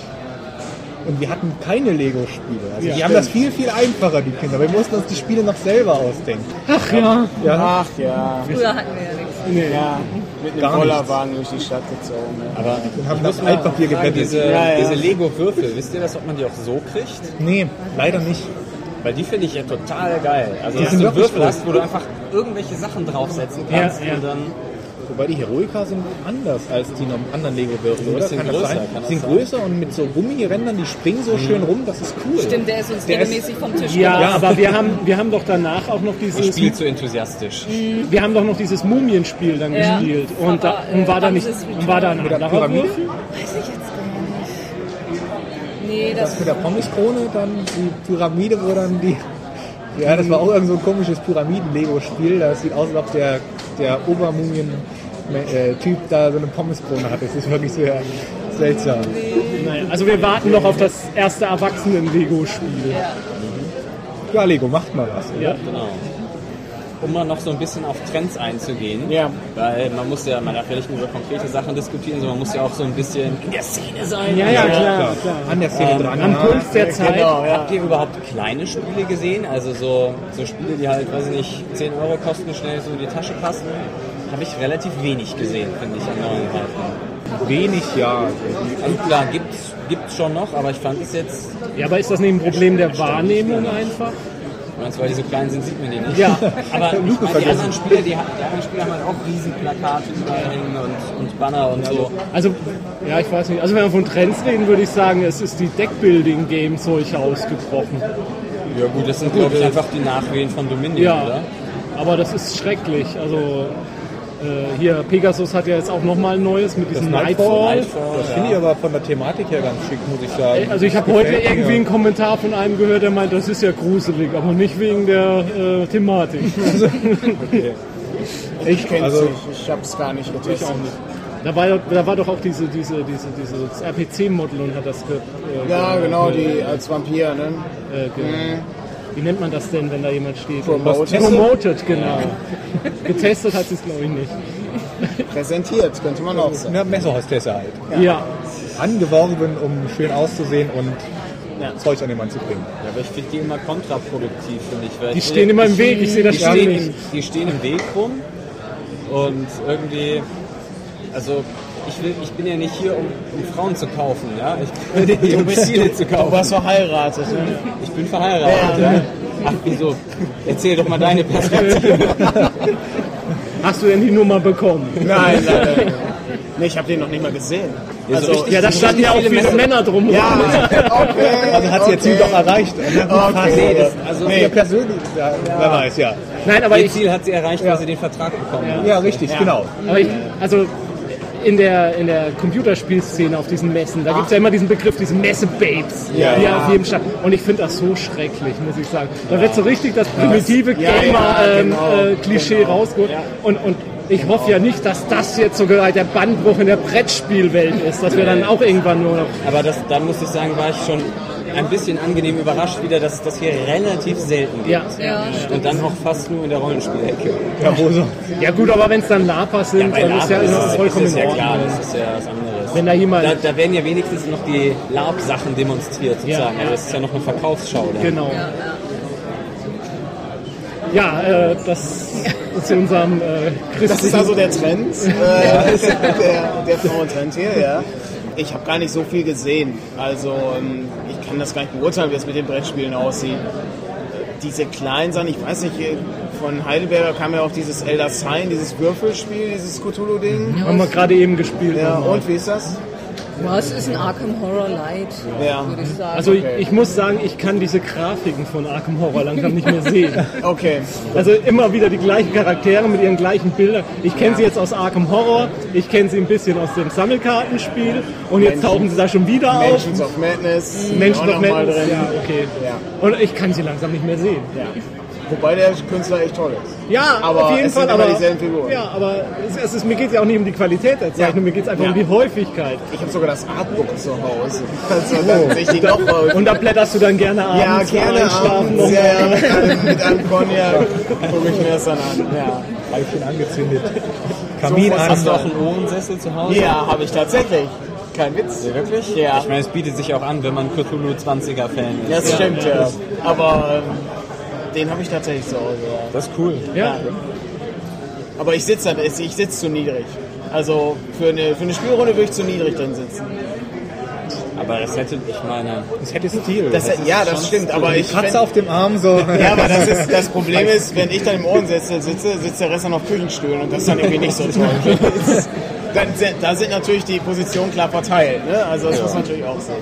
Und wir hatten keine Lego-Spiele. Also Ja, die haben das viel, viel einfacher, die Kinder. Wir mussten uns die Spiele noch selber ausdenken. Ach ja. Ja, Ach ja. Früher hatten wir ja nichts. Nee. Ja, mit nichts. Bollerwagen durch die Stadt gezogen. Ne? Aber haben ich das muss mal Altpapier gebettet. diese, Ja, ja. diese Lego-Würfel, wisst ihr das, ob man die auch so kriegt? Nee, leider nicht. Weil die finde ich ja total geil. Also, Die dass sind du einen Würfel cool. hast, wo du einfach irgendwelche Sachen draufsetzen kannst Ja, ja. und dann Wobei die Heroica sind anders als die noch anderen Lego-Würfel, oder? Kann das größer, sein? kann das Die sind sein? größer und mit so Gummirändern, die springen so schön rum, das ist cool. Stimmt, der ist uns Der ist- regelmäßig vom Tisch Ja, genommen. aber wir haben, wir haben doch danach auch noch dieses, spiele zu enthusiastisch. wir haben doch noch dieses Mumienspiel dann Ja. gespielt. Und, da, Aber, und war da äh, nicht, und war da ein Mit der anderer Pyramide? Würfel? Weiß ich jetzt gar nicht. Nee, das, Das mit der Pommeskrone, dann die Pyramide, wo dann die... Ja, das war auch irgend so ein komisches Pyramiden-Lego-Spiel. Das sieht aus, als ob der, der Obermumien-Typ da so eine Pommeskrone hat. Das ist wirklich sehr seltsam. Naja, also wir warten noch auf das erste Erwachsenen-Lego-Spiel. Ja, Lego, macht mal was. Ja. Genau. Um mal noch so ein bisschen auf Trends einzugehen. Ja. Weil man muss ja, man darf ja nicht nur über konkrete Sachen diskutieren, sondern man muss ja auch so ein bisschen in der Szene sein. Ja, ja, klar, Klar, klar. an der Szene dran. Am ja. Puls der Zeit. Genau, ja. Habt ihr überhaupt kleine Spiele gesehen? Also so, so Spiele, die halt, weiß ich nicht, 10 Euro kosten, schnell so in die Tasche passen? Habe ich relativ wenig gesehen, finde ich, an neuen Reifen. Wenig, ja. Also klar, gibt's, gibt's schon noch, aber ich fand es jetzt, Ja, aber ist das nicht ein Problem der Wahrnehmung einfach? meinst, weil die so klein sind, sieht man die nicht. Ja. Aber ich meine, die anderen Spiele, die, die anderen Spiele haben halt auch riesen Plakate überall hängen und, und Banner und so. Also, ja, ich weiß nicht. Also wenn wir von Trends reden, würde ich sagen, es ist die Deckbuilding-Game-Zeug ausgebrochen. Ja gut, das sind glaube ich einfach die Nachwehen von Dominion, Ja, oder? aber das ist schrecklich. Also äh, hier, Pegasus hat ja jetzt auch nochmal ein neues mit diesem Nightfall. Das finde ich aber von der Thematik her ganz schick, muss ich sagen. Also ich habe Das heute irgendwie einen Kommentar von einem gehört, der meint, das ist ja gruselig, aber nicht wegen der äh, Thematik. Ich kenn's Also- nicht. Ich hab's gar nicht getestet. Da war, da war doch auch diese, diese, diese, dieses RPC-Model und hat das ge äh, Ja, ge- genau, die als Vampir, ne? Äh, ge Wie nennt man das denn, wenn da jemand steht? Promoted. Promoted, genau. Getestet hat sie es, glaube ich, nicht. Präsentiert, könnte man auch sagen. Eine Messehostesse halt. Ja. Angeworben, um schön auszusehen und Ja. Zeug an den Mann zu bringen. Ja, aber ich finde die immer kontraproduktiv, finde ich. Weil Die ich- stehen immer im Weg, ich sehe das die Spiel stehen, nicht. im, die stehen im Weg rum und irgendwie, also ich, will, ich bin ja nicht hier, um, um Frauen zu kaufen, ja. Ich bin hier, um Ziele zu Du kaufen. warst verheiratet, ne? Ich bin verheiratet, ja. Ach, wieso? Erzähl doch mal deine Perspektive. Hast du denn die Nummer bekommen? Nein, leider nicht. Nee, ich habe den noch nicht mal gesehen. Ja, so Also, richtig- Ja, da standen ja auch viele viele Messe- Männer drum. ja, okay. Also hat sie ihr Ziel okay. doch erreicht. Okay. Nee, das, also Nee, persönlich, ja, wer weiß, ja. Nein, aber ihr ich, Ziel hat sie erreicht, weil sie den Vertrag bekommen hat. Ja, richtig, genau. aber ich also in der, in der Computerspielszene auf diesen Messen, da gibt es ja immer diesen Begriff, diese Messe-Babes, Ja. die auf jedem Stand. Und ich finde das so schrecklich, muss ich sagen. Da wird so richtig das primitive Ja, ja, Gamer-Klischee genau, genau. rausgeholt. Und, und ich hoffe ja nicht, dass das jetzt sogar der Bandbruch in der Brettspielwelt ist, dass wir dann auch irgendwann nur noch Aber das, da muss ich sagen, war ich schon ein bisschen angenehm überrascht wieder, dass es das hier relativ selten gibt. Ja. Ja, Und dann auch fast nur in der Rollenspielecke. Ja, wo so? Ja gut, aber wenn es dann Lapas sind, bei dann ist ja, ist ist es vollkommen ist es ja klar, das ist ja was anderes. Wenn da jemand... Da, da werden ja wenigstens noch die LARP-Sachen demonstriert, sozusagen. Ja, ja. Also das ist ja noch eine Verkaufsschau. Dann. Genau. Ja, äh, das zu unserem äh, Das ist also der Trend, äh, der, der Frauentrend hier, ja. Ich habe gar nicht so viel gesehen. Also ähm, ich kann das gar nicht beurteilen, wie es mit den Brettspielen aussieht. Diese kleinen Sachen, ich weiß nicht, von Heidelberger kam ja auch dieses Elder Sign, dieses Würfelspiel, dieses Cthulhu-Ding. haben wir gerade eben gespielt. Ja, und wie ist das? Ja, es ist ein Arkham Horror Light, Ja. würde ich sagen. Also ich, ich muss sagen, ich kann diese Grafiken von Arkham Horror langsam nicht mehr sehen. Okay. Also immer wieder die gleichen Charaktere mit ihren gleichen Bildern. Ich kenne sie jetzt aus Arkham Horror, ich kenne sie ein bisschen aus dem Sammelkartenspiel und jetzt Menschen- tauchen sie da schon wieder auf. Mansions of Madness. Menschen auch of Madness, drin. ja, okay. Ja. Und ich kann sie langsam nicht mehr sehen. Ja. Wobei der Künstler echt toll ist. Ja, Aber auf jeden es Fall. sind immer aber, dieselben Figuren. Ja, aber es, es ist, mir geht es ja auch nicht um die Qualität der Zeichnung, Ja. mir geht es einfach Ja. um die Häufigkeit. Ich habe sogar das Artbook zu Hause. Also dann sehe ich die noch mal. Und da blätterst du dann gerne ja, abends beim gerne abends, ja, ja, mit, einem, mit einem Cognac gucke ich mir das dann an. Ja. Pfeifchen angezündet. Kamin an. Hast du auch einen Ohrensessel zu Hause? Ja, habe ich tatsächlich. Kein Witz. Wirklich? Ja. Ich meine, es bietet sich auch an, wenn man Cthulhu 20er Fan ist. Das stimmt, ja. Aber ähm, den habe ich tatsächlich zu Hause. Ja. Das ist cool. Ja. Aber ich sitze ich sitze zu niedrig. Also für eine, für eine Spielrunde würde ich zu niedrig drin sitzen. Aber das hätte, ich meine, Das hätte Stil. Das, ja, das stimmt, aber ich Kratzer fänd- auf dem Arm so. Ja, aber das, ist, das Problem ist, wenn ich dann im Ohrensessel sitze, sitzt der Rest dann auf Küchenstühlen und das ist dann irgendwie nicht so toll. Dann da sind natürlich die Positionen klar verteilt, ne? also das muss man natürlich auch sehen.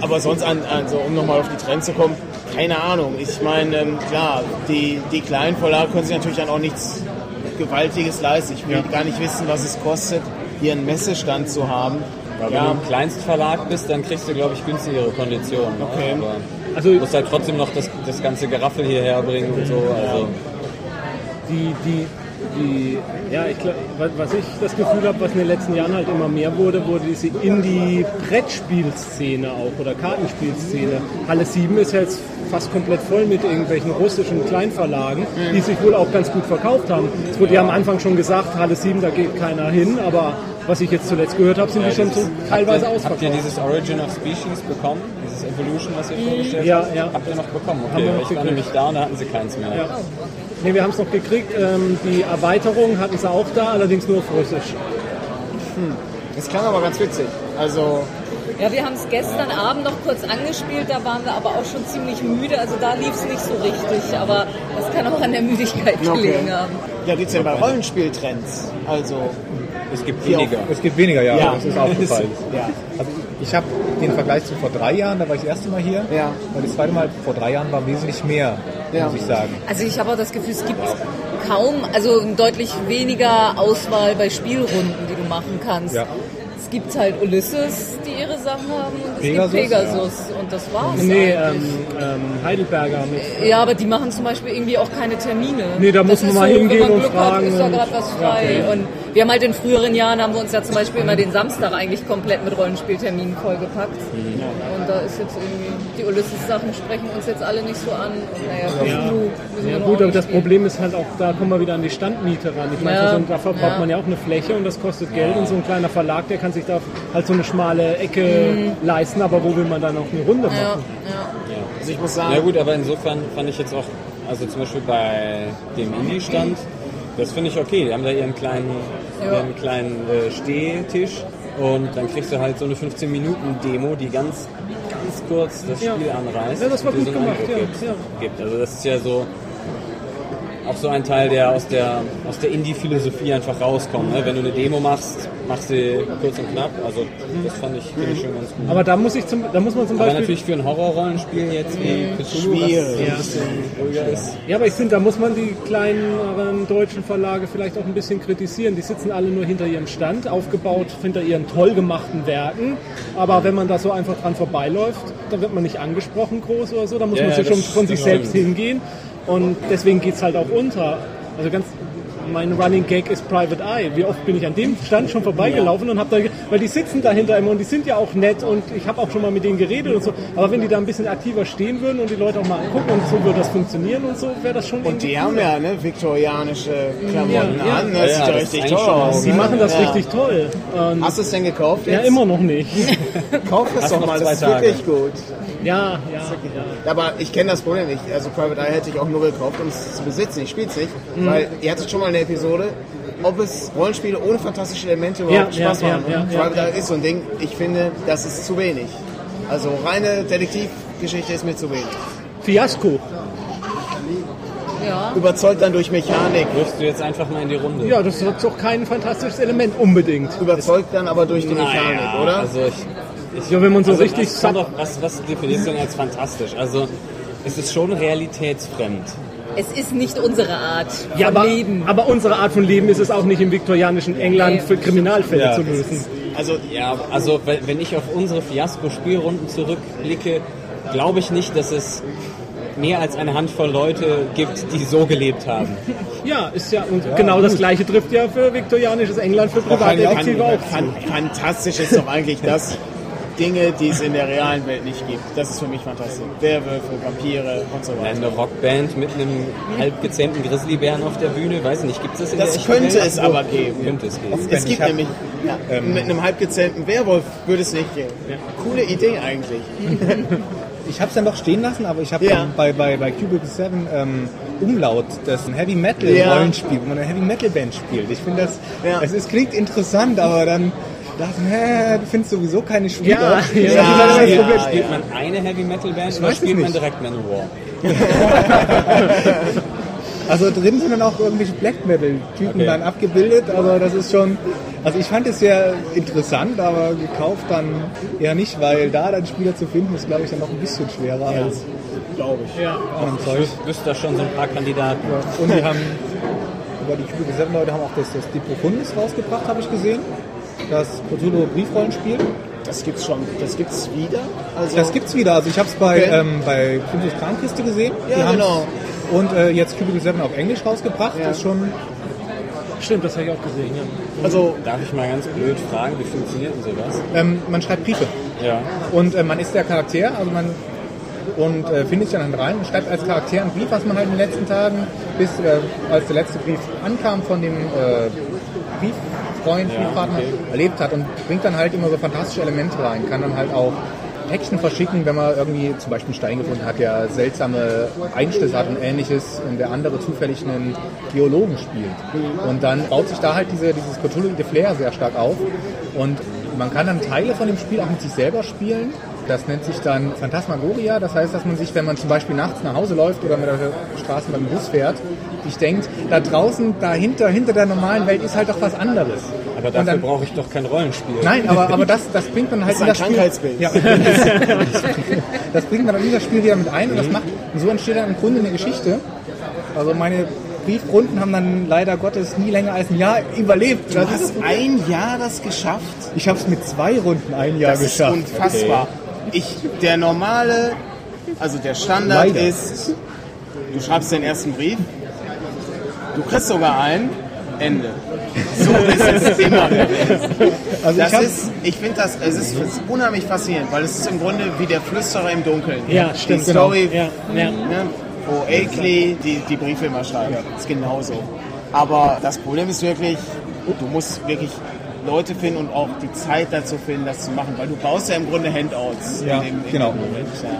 Aber sonst, an, also, um nochmal auf die Trends zu kommen, keine Ahnung. Ich meine, ähm, klar, die, die kleinen Verlage können sich natürlich dann auch nichts Gewaltiges leisten. Ich will gar nicht wissen, was es kostet, hier einen Messestand zu haben. aber wenn Ja, du im Kleinstverlag bist, dann kriegst du, glaube ich, günstigere Konditionen. ne? Okay. Aber Also du musst halt trotzdem noch das, das ganze Geraffel hierher bringen und so. Also, die, die, die, ja, ich glaub, wa- was ich das Gefühl habe, was in den letzten Jahren halt immer mehr wurde, wurde diese Indie-Brettspielszene auch oder Kartenspielszene. Halle 7 ist jetzt fast komplett voll mit irgendwelchen russischen Kleinverlagen, die sich wohl auch ganz gut verkauft haben. Es wurde ja am Anfang schon gesagt, Halle 7, da geht keiner hin, aber was ich jetzt zuletzt gehört habe, sind die schon so teilweise habt, ihr, habt ihr ausverkauft. dieses Origin of Species bekommen? Dieses Evolution, was ihr vorgestellt Ja, habt? ja. Habt ihr noch bekommen? Haben Okay, wir noch ich war nämlich da und da hatten sie keins mehr. Ja. Nee, wir haben es noch gekriegt. Ähm, die Erweiterung hatten sie auch da, allerdings nur auf Russisch. das klang aber ganz witzig. Also, Ja, wir haben es gestern Abend noch kurz angespielt, da waren wir aber auch schon ziemlich müde, also da lief es nicht so richtig, aber das kann auch an der Müdigkeit Okay. gelegen haben. ja, geht's denn bei Rollenspieltrends? Also, Es gibt weniger. Es gibt weniger, ja. Ja. Das ist aufgefallen. ja. Also ich habe den Vergleich zu vor drei Jahren, da war ich das erste Mal hier. Ja. Und das zweite Mal vor drei Jahren war wesentlich mehr, Ja. muss ich sagen. Also ich habe auch das Gefühl, es gibt kaum, also deutlich weniger Auswahl bei Spielrunden, die du machen kannst. Ja. Es gibt halt Ulysses, die ihre Sachen haben und es Pegasus, gibt Pegasus und das war's Nee, eigentlich. ähm, ähm, Heidelberger mit. Ja, aber die machen zum Beispiel irgendwie auch keine Termine. Nee, da muss Das man ist mal so, hingehen wenn man und Glück fragen Hat, ist da und- gerade was frei. Und wir haben halt in früheren Jahren, haben wir uns ja zum Beispiel immer den Samstag eigentlich komplett mit Rollenspielterminen vollgepackt. Und da ist jetzt irgendwie, die Ulysses-Sachen sprechen uns jetzt alle nicht so an. Und naja, Ja wir noch gut, aber das wie. Problem ist halt auch, da kommen wir wieder an die Standmiete ran. Ich meine, Ja, für so dafür braucht ja. man ja auch eine Fläche und das kostet Geld und so ein kleiner Verlag, der kann sich da halt so eine schmale Ecke leisten, aber wo will man dann auch eine Runde Mhm. Ja, machen? ja. Also ich muss sagen, Ja gut, aber insofern fand ich jetzt auch, also zum Beispiel bei dem Indie-Stand, das finde ich okay. Die haben da ihren kleinen, Ja. ihren kleinen äh, Stehtisch und dann kriegst du halt so eine 15-Minuten-Demo, die ganz, ganz kurz das Ja. Spiel anreißt. Ja, das war und gut so gemacht, ja, Gibt. ja. gibt. Also das ist ja so auch so ein Teil, der aus der, aus der Indie-Philosophie einfach rauskommt. Ne? Wenn du eine Demo machst, machst du kurz und knapp. Also das fand ich, finde ich schon ganz gut. Aber da muss, ich zum, da muss man zum Aber Beispiel... natürlich für ein Horrorrollenspiel jetzt wie Cthulhu, ruhiger ist. Ja, aber ich finde, da muss man die kleineren deutschen Verlage vielleicht auch ein bisschen kritisieren. Die sitzen alle nur hinter ihrem Stand, aufgebaut hinter ihren toll gemachten Werken. Aber wenn man da so einfach dran vorbeiläuft, dann wird man nicht angesprochen groß oder so. Da muss Ja, man ja, sich schon von sich selbst hingehen. Und deswegen geht es halt auch unter. Also ganz, mein Running Gag ist Private Eye. Wie oft bin ich an dem Stand schon vorbeigelaufen und habe da, weil die sitzen dahinter immer und die sind ja auch nett und ich habe auch schon mal mit denen geredet und so. Aber wenn die da ein bisschen aktiver stehen würden und die Leute auch mal angucken und so würde das funktionieren und so, wäre das schon und die haben ja ne, viktorianische Klamotten Ja, ja. an, ne? Ja, das sieht ja, ja das richtig toll aus. Die ne? machen das ja. richtig toll. Und Hast du es denn gekauft ja, jetzt? immer noch nicht. Kauf es doch mal, zwei das ist Tage. wirklich gut. Ja, ja, ja. Aber ich kenne das Problem nicht. Also Private Eye hätte ich auch nur gekauft, um es zu besitzen. Ich spiele es nicht, Mhm. weil ihr hattet schon mal eine Episode, ob es Rollenspiele ohne fantastische Elemente überhaupt Ja, Spaß ja, machen. ja, ja, Private ja. Eye ist so ein Ding, ich finde, das ist zu wenig. Also reine Detektivgeschichte ist mir zu wenig. Fiasko. ja. Überzeugt dann durch Mechanik, Wirfst du jetzt einfach mal in die Runde? Ja, das ist doch kein fantastisches Element unbedingt. überzeugt dann aber durch die Mechanik, Naja, oder? Also ich, ich Ja, wenn man so also richtig was, doch, was, was definierst du denn als fantastisch? Also es ist schon realitätsfremd. Es ist nicht unsere Art von Ja, aber, Leben. aber unsere Art von Leben ist es auch nicht im viktorianischen England für Kriminalfälle Ja, zu lösen. Also Ja, also wenn ich auf unsere Fiasko-Spielrunden zurückblicke, glaube ich nicht, dass es mehr als eine Handvoll Leute gibt, die so gelebt haben. Ja, ist ja, und genau das gleiche trifft ja für viktorianisches England für Privatdetektive auch. Fan- Fantastisch ist doch eigentlich das Dinge, die es in der realen Welt nicht gibt. Das ist für mich fantastisch. Werwölfe, Vampire und so weiter. Eine Rockband mit einem halb gezähmten Grizzlybären auf der Bühne, weiß ich nicht, gibt es das in Das der könnte Welt? es aber geben. Könnte es geben. Es gibt Ich hab- nämlich ja, mit einem halbgezähmten Werwolf würde es nicht gehen. Coole Idee eigentlich. Ich habe es dann doch stehen lassen, aber ich habe Ja. ähm, bei, bei, bei Cubicle 7 ähm, Umlaut, das ein Heavy Metal Ja. Rollenspiel, wo man eine Heavy Metal Band spielt. Ich finde das, Ja. es ist, klingt interessant, aber dann dachte ich, hä, du findest sowieso keine Spieler. Ja, ja, ja, Problem. ja. Spielt man eine Heavy Metal Band oder spielt man direkt Manowar? Also drin sind dann auch irgendwelche Black Metal Typen Okay. dann abgebildet, aber das ist schon, also ich fand es sehr interessant, aber gekauft dann eher nicht, weil da dann Spieler zu finden ist, glaube ich, dann noch ein bisschen schwerer als Glaube ich. Ja. Zeug. Wüsste da schon so ein paar Kandidaten. Und die haben, über die 7 Leute haben auch das, das Die Profundis rausgebracht, habe ich gesehen. Das Cthulhu Briefrollenspiel. Das gibt's schon. Das gibt's wieder. Also Das gibt's wieder. Also ich habe es bei, Okay. ähm, bei Princess Krankkiste gesehen. Ja, genau. Und äh, jetzt Cubicle 7 auf Englisch rausgebracht. Ja. Das ist schon Stimmt, das habe ich auch gesehen, ja. also Darf ich mal ganz blöd fragen, wie funktioniert denn sowas? ähm, man schreibt Briefe. Ja. Und äh, man ist der Charakter, also man und äh, findet sich dann rein und schreibt als Charakter einen Brief, was man halt in den letzten Tagen, bis äh, als der letzte Brief ankam von dem äh, Brieffreund, Ja, Briefpartner, okay. erlebt hat und bringt dann halt immer so fantastische Elemente rein. Kann dann halt auch Päckchen verschicken, wenn man irgendwie zum Beispiel einen Stein gefunden hat, der seltsame Einschlüsse hat und ähnliches und der andere zufällig einen Geologen spielt. Und dann baut sich da halt diese, dieses Cthulhuide Flair sehr stark auf und man kann dann Teile von dem Spiel auch mit sich selber spielen. Das nennt sich dann Phantasmagoria. Das heißt, dass man sich, wenn man zum Beispiel nachts nach Hause läuft oder mit der Straße beim Bus fährt, sich denkt, da draußen, dahinter, hinter der normalen Welt ist halt doch was anderes. Aber dafür dann- brauche ich doch kein Rollenspiel. Nein, aber, aber das, das bringt man halt Das ist in ein das Spiel. Ja, das, bringt man dann in das Spiel wieder mit ein und das macht, und so entsteht dann im Grunde eine Geschichte. Also meine Briefrunden haben dann leider Gottes nie länger als ein Jahr überlebt. du Das hast ist, ein Jahr das geschafft. ich habe es mit zwei Runden ein Jahr Das ist geschafft. unfassbar. Ich, der normale, also der Standard Leider. ist, du schreibst den ersten Brief, du kriegst sogar einen, Ende. So ist es immer gewesen. Also Das ich ist, ich finde das, es ist unheimlich faszinierend, weil es ist im Grunde wie der Flüsterer im Dunkeln. Ja, stimmt, Die Story, Ja, ja. ne, wo Akeley die, die Briefe immer schreibt. ist genauso. Aber das Problem ist wirklich, du musst wirklich Leute finden und auch die Zeit dazu finden, das zu machen, weil du baust ja im Grunde Handouts. Ja, in dem, in genau. Dem Moment, ja.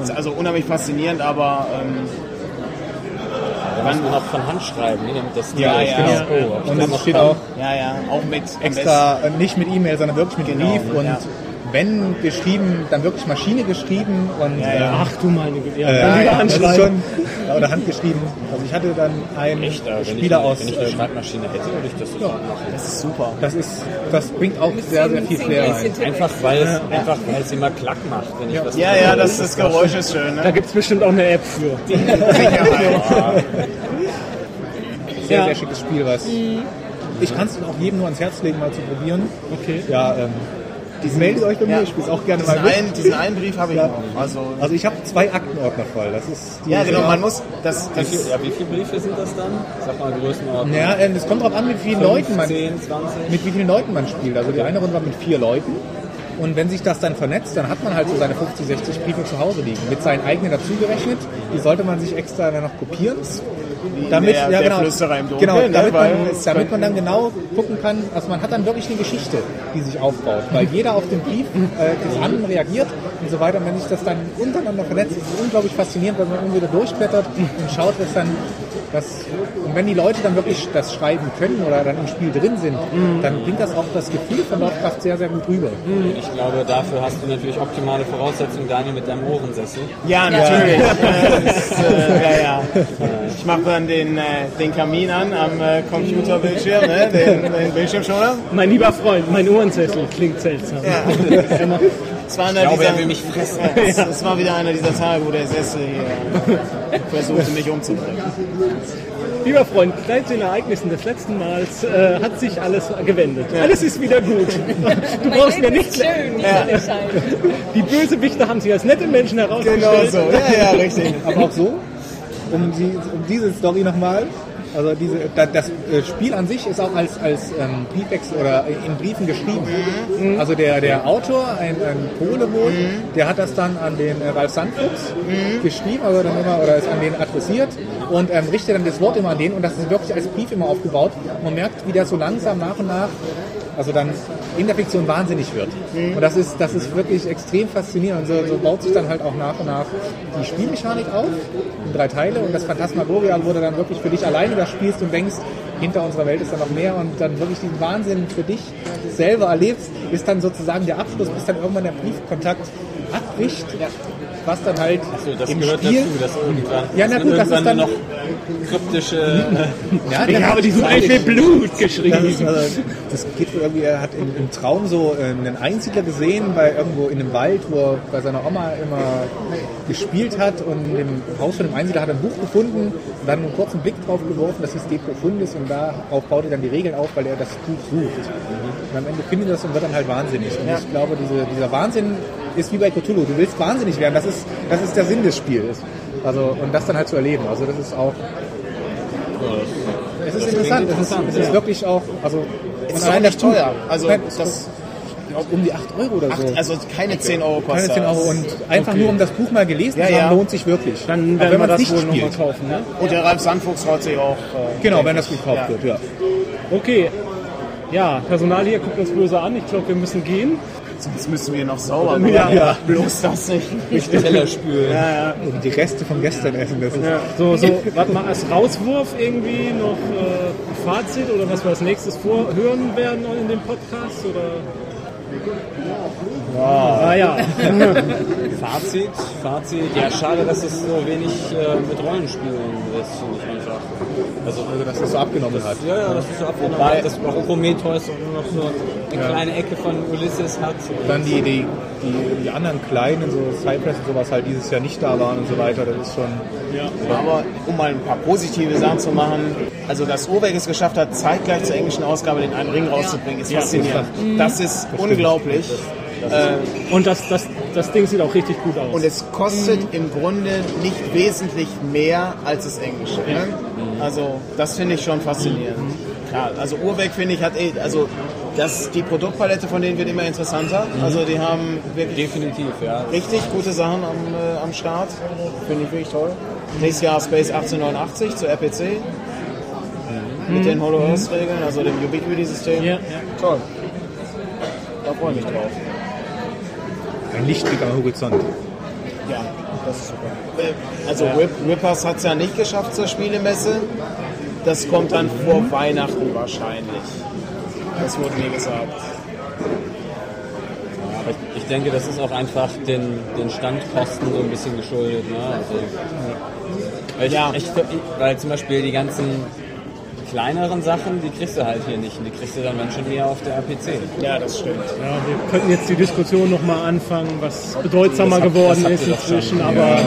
Das ist also unheimlich faszinierend, aber ähm, Da muss man auch von Hand schreiben, ne, damit das Ja, ja. ist. Oh, und glaub, steht auch ja, ja, auch mit extra, nicht mit E-Mail, sondern wirklich mit Genau, Brief und ja. Wenn geschrieben, dann wirklich Maschine geschrieben und Ja, ja. Ach du meine Güte. Ja, Äh, dann wieder das ist anschreiben. schon, ja, oder handgeschrieben. Also ich hatte dann einen Echt, wenn Spieler ich, aus. wenn ich eine äh, Schreibmaschine hätte, würde ich das sofort machen. Das ist super. das ist, das bringt auch sehr, sehr viel Flair rein. Einfach weil es einfach weil es immer klack macht, wenn ich was Ja, ja, das, das Geräusch ist schön. Da Ne? gibt es bestimmt auch eine App für. Sehr, Ja. sehr schickes Spiel, was. Ich kann es auch jedem nur ans Herz legen, mal zu probieren. Okay. Ja, ähm, meldet euch bei mir, Ja. ich spiele es auch gerne Diesen mal mit. einen, diesen einen Brief habe ich Ja. noch. Also, Also ich habe zwei Aktenordner voll. Das ist die ja, genau, man muss, das, Wie, das, viel, ja, wie viele Briefe sind das dann? Sag mal Größenordnung. Ja, es kommt darauf an, mit wie vielen Leuten man 10, 20? mit wie vielen Leuten man spielt. Also die eine Runde war mit vier Leuten. Und wenn sich das dann vernetzt, dann hat man halt so seine 50, 60 Briefe zu Hause liegen. Mit seinen eigenen dazugerechnet. Die sollte man sich extra dann noch kopieren. Damit, der- ja, genau, Flüsterer im Dunkeln, genau, ne, damit, weil man, damit man dann genau gucken kann, also man hat dann wirklich eine Geschichte, die sich aufbaut, weil jeder auf den Brief äh, des anderen reagiert und so weiter. Und wenn sich das dann untereinander vernetzt, ist es unglaublich faszinierend, weil man irgendwie wieder durchblättert und schaut, was dann das, und wenn die Leute dann wirklich das schreiben können oder dann im Spiel drin sind, dann bringt das auch das Gefühl von Lovecraft sehr, sehr gut rüber. Ich glaube, dafür hast du natürlich optimale Voraussetzungen, Daniel, mit deinem Ohrensessel. ja, natürlich. Äh, das, äh, ja, ja. Ich mache dann den, äh, den Kamin an am äh, Computerbildschirm, ne? den, den Bildschirmschoner. Mein lieber Freund, mein Ohrensessel klingt seltsam. Ja. Es war einer Ich glaube, dieser, er will mich fressen. Ja, es, es war wieder einer dieser Tage, wo der Sessel hier versuchte, mich umzubringen. Lieber Freund, seit den Ereignissen des letzten Mals äh, hat sich alles gewendet. Alles ist wieder gut. Du Mein brauchst mir Leben nicht ist schön, die Sonne scheint. Die Bösewichte haben sich als nette Menschen herausgestellt. Genau so, ja, ja, richtig. Aber auch so, um, die, um diese Story nochmal. Also diese, da- das äh, Spiel an sich ist auch als, als ähm, Briefwechsel oder in Briefen geschrieben. Also der, der Autor, ein, ein Pole wohl, der hat das dann an den äh, Ralf Sandfuchs geschrieben, also dann immer, oder ist an den adressiert und ähm, richtet dann das Wort immer an den und das ist wirklich als Brief immer aufgebaut. Man merkt, wie der so langsam nach und nach also dann in der Fiktion wahnsinnig wird. Und das ist, das ist wirklich extrem faszinierend. Und so, so baut sich dann halt auch nach und nach die Spielmechanik auf, in drei Teile. Und das Phantasmagoria, du dann wirklich für dich alleine das spielst und denkst, hinter unserer Welt ist da noch mehr und dann wirklich diesen Wahnsinn für dich selber erlebst, ist dann sozusagen der Abschluss, bis dann irgendwann der Briefkontakt abbricht. Was dann halt So, das im gehört Spiel, dazu, dass irgendwann, Ja, na gut, das ist dann- noch kryptische äh, ja, Ich der- habe diesen Ei für Blut geschrieben. Das, ist, also, das geht irgendwie, er hat im, im Traum so äh, einen Einsiedler gesehen, bei irgendwo in einem Wald, wo er bei seiner Oma immer gespielt hat und in dem Haus von dem Einsiedler hat er ein Buch gefunden und dann einen kurzen Blick drauf geworfen, das hieß De Profundis und darauf baut er dann die Regeln auf, weil er das Buch sucht. Und am Ende findet er das und wird dann halt wahnsinnig. Und ich glaube, diese, dieser Wahnsinn ist wie bei Cthulhu. Du willst wahnsinnig werden, das ist, das ist der Sinn des Spiels. Also, und das dann halt zu erleben. Also das ist auch es ist interessant, es ist, es ist wirklich auch, also Ist allein auch nicht teuer. Also Nein, das glaube, um die 8 Euro oder so. acht, also keine 10 Euro keine kostet 10 Euro und einfach Okay. nur um das Buch mal gelesen Ja, zu haben, ja. lohnt sich wirklich. Dann werden wir man das nicht wohl nochmal kaufen. Ne? Und der Ralf Sandfuchs freut sich auch. Äh, Genau, wenn das gekauft Ja. wird, ja. Okay. Ja, Personal hier guckt uns böse an. Ich glaube, wir müssen gehen. Sonst müssen wir noch sauber machen. Ja, ja. Bloß das nicht. Teller spülen. Und die Reste vom gestern essen, das ist So, so, warte mal, als Rauswurf irgendwie noch äh, ein Fazit oder was wir als nächstes vorhören werden in dem Podcast? Oder? Ah ja, Fazit, Fazit. Ja, schade, dass es so wenig äh, mit Rollenspielen ist, finde ich einfach. Also, dass das so abgenommen hat. ja, ja, das ist so abgenommen, hat, dass auch Prometheus auch nur noch so eine kleine Ecke von Ulysses hat. Dann die, die, die, die anderen kleinen, so Cypress und sowas halt dieses Jahr nicht da waren und so weiter, das ist schon... Aber um mal ein paar positive Sachen zu machen, also dass Urwerk es geschafft hat, zeitgleich zur englischen Ausgabe den einen Ring rauszubringen, ist faszinierend. Das ist unglaublich. Äh, und das, das, das Ding sieht auch richtig gut aus. und es kostet im Grunde nicht wesentlich mehr als das Englische. Ne? Also das finde ich schon faszinierend. Klar, also Urwerk finde ich hat eh, also das, die Produktpalette von denen wird immer interessanter. Also die haben wirklich Definitiv, ja. richtig gute Sachen am, äh, am Start. Finde ich wirklich toll. Nächstes Jahr Space 1889 zur RPC. Mit den Hollow Earth Regeln, also dem Ubiquity-System. Ja, ja. Toll. Freue ich mich drauf. Ein Lichtblick am Horizont. Ja, das ist super. Äh, Also Rip, Rippers hat es ja nicht geschafft zur Spielemesse. Das kommt dann vor Weihnachten wahrscheinlich. Das wurde mir gesagt. Aber ich, ich denke, das ist auch einfach den, den Standkosten so ein bisschen geschuldet. Ne? Also, weil, ich, Ja. ich, weil zum Beispiel die ganzen kleineren Sachen, die kriegst du halt hier nicht. Und die kriegst du dann, dann schon eher auf der APC. Ja, das stimmt. Ja, wir könnten jetzt die Diskussion nochmal anfangen, was bedeutsamer habt- geworden ist inzwischen, aber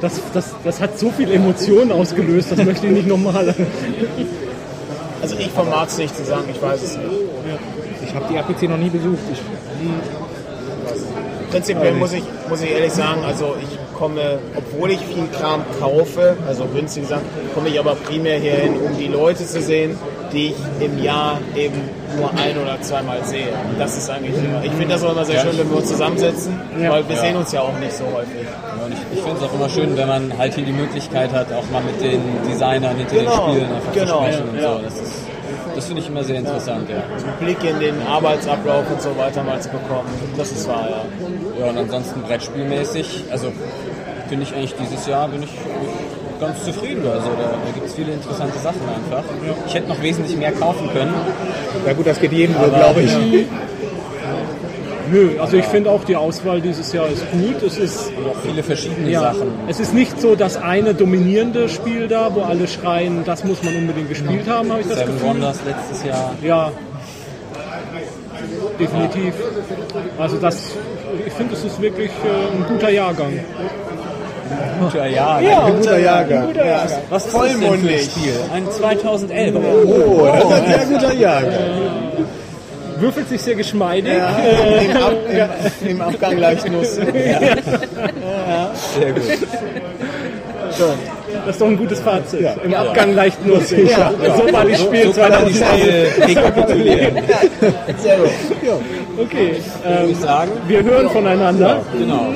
das, das, das hat so viel Emotionen ausgelöst, das möchte ich nicht nochmal. Also ich vermag es nicht zu sagen, ich weiß es nicht. Ich habe die APC noch nie besucht. Ich, Prinzipiell muss ich, muss ich ehrlich sagen, also ich komme, obwohl ich viel Kram kaufe, also günstige Sachen, komme ich aber primär hierhin, um die Leute zu sehen, die ich im Jahr eben nur ein oder zweimal sehe. Und das ist eigentlich immer, ich finde das auch immer sehr schön, wenn wir uns zusammensetzen, weil wir sehen uns ja auch nicht so häufig. Ja, und ich, ich finde es auch immer schön, wenn man halt hier die Möglichkeit hat, auch mal mit den Designern hinter Genau, den Spielen einfach genau, zu sprechen und ja. so. Das, finde ich immer sehr interessant, ja. Einen Blick in den Arbeitsablauf und so weiter mal zu bekommen, das ist wahr, ja. Ja, und ansonsten Brettspielmäßig, also finde ich eigentlich dieses Jahr bin ich ganz zufrieden. Also da, da gibt es viele interessante Sachen einfach. Ich hätte noch wesentlich mehr kaufen können. ja gut, das geht jedem so, glaube ich. Nö, also ich finde auch die Auswahl dieses Jahr ist gut. Es ist, Und auch viele verschiedene ja, Sachen. es ist nicht so das eine dominierende Spiel da, wo alle schreien, das muss man unbedingt gespielt haben, habe ich das Seven Gefühl. Wonders letztes Jahr. Ja, definitiv. Also das, ich finde, es ist wirklich äh, ein guter Jahrgang. Guter Jahr. Ja, Ein guter Jahrgang. Guter Jahrgang. Was ist das denn für ein Vollmundig. Spiel? Ein 2011. Oh, das ist ein sehr guter Jahrgang. Würfelt sich sehr geschmeidig. Im, Ab, im, Im Abgang leicht Nuss. Sehr gut. Das ist doch ein gutes Fazit. Im Abgang leicht nussig. Ja. So war die Spiel So kann man die 2011. Spiele rekapitulieren. Sehr gut. Okay, Würde ich sagen. wir hören voneinander. Genau.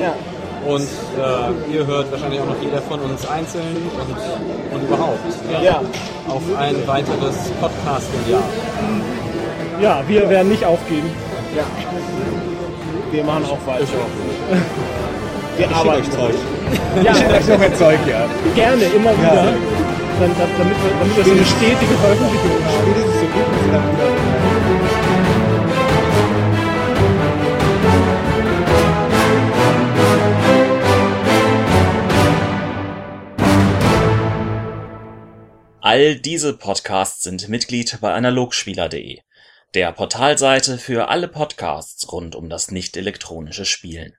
Und äh, ihr hört wahrscheinlich auch noch jeder von uns einzeln und, und überhaupt Ja. auf ein weiteres Podcast Ja, wir werden nicht aufgeben. Wir machen auch weiter. Wir Schickt arbeiten. euch Zeug. Ja, Schickt euch noch ein Zeug, ja. gerne, immer wieder. Dann, dann, damit, wir, damit wir so eine stetige Veröffentlichung haben. Spätestens so gut, All diese Podcasts sind Mitglied bei analogspieler.de, der Portalseite für alle Podcasts rund um das nicht elektronische Spielen.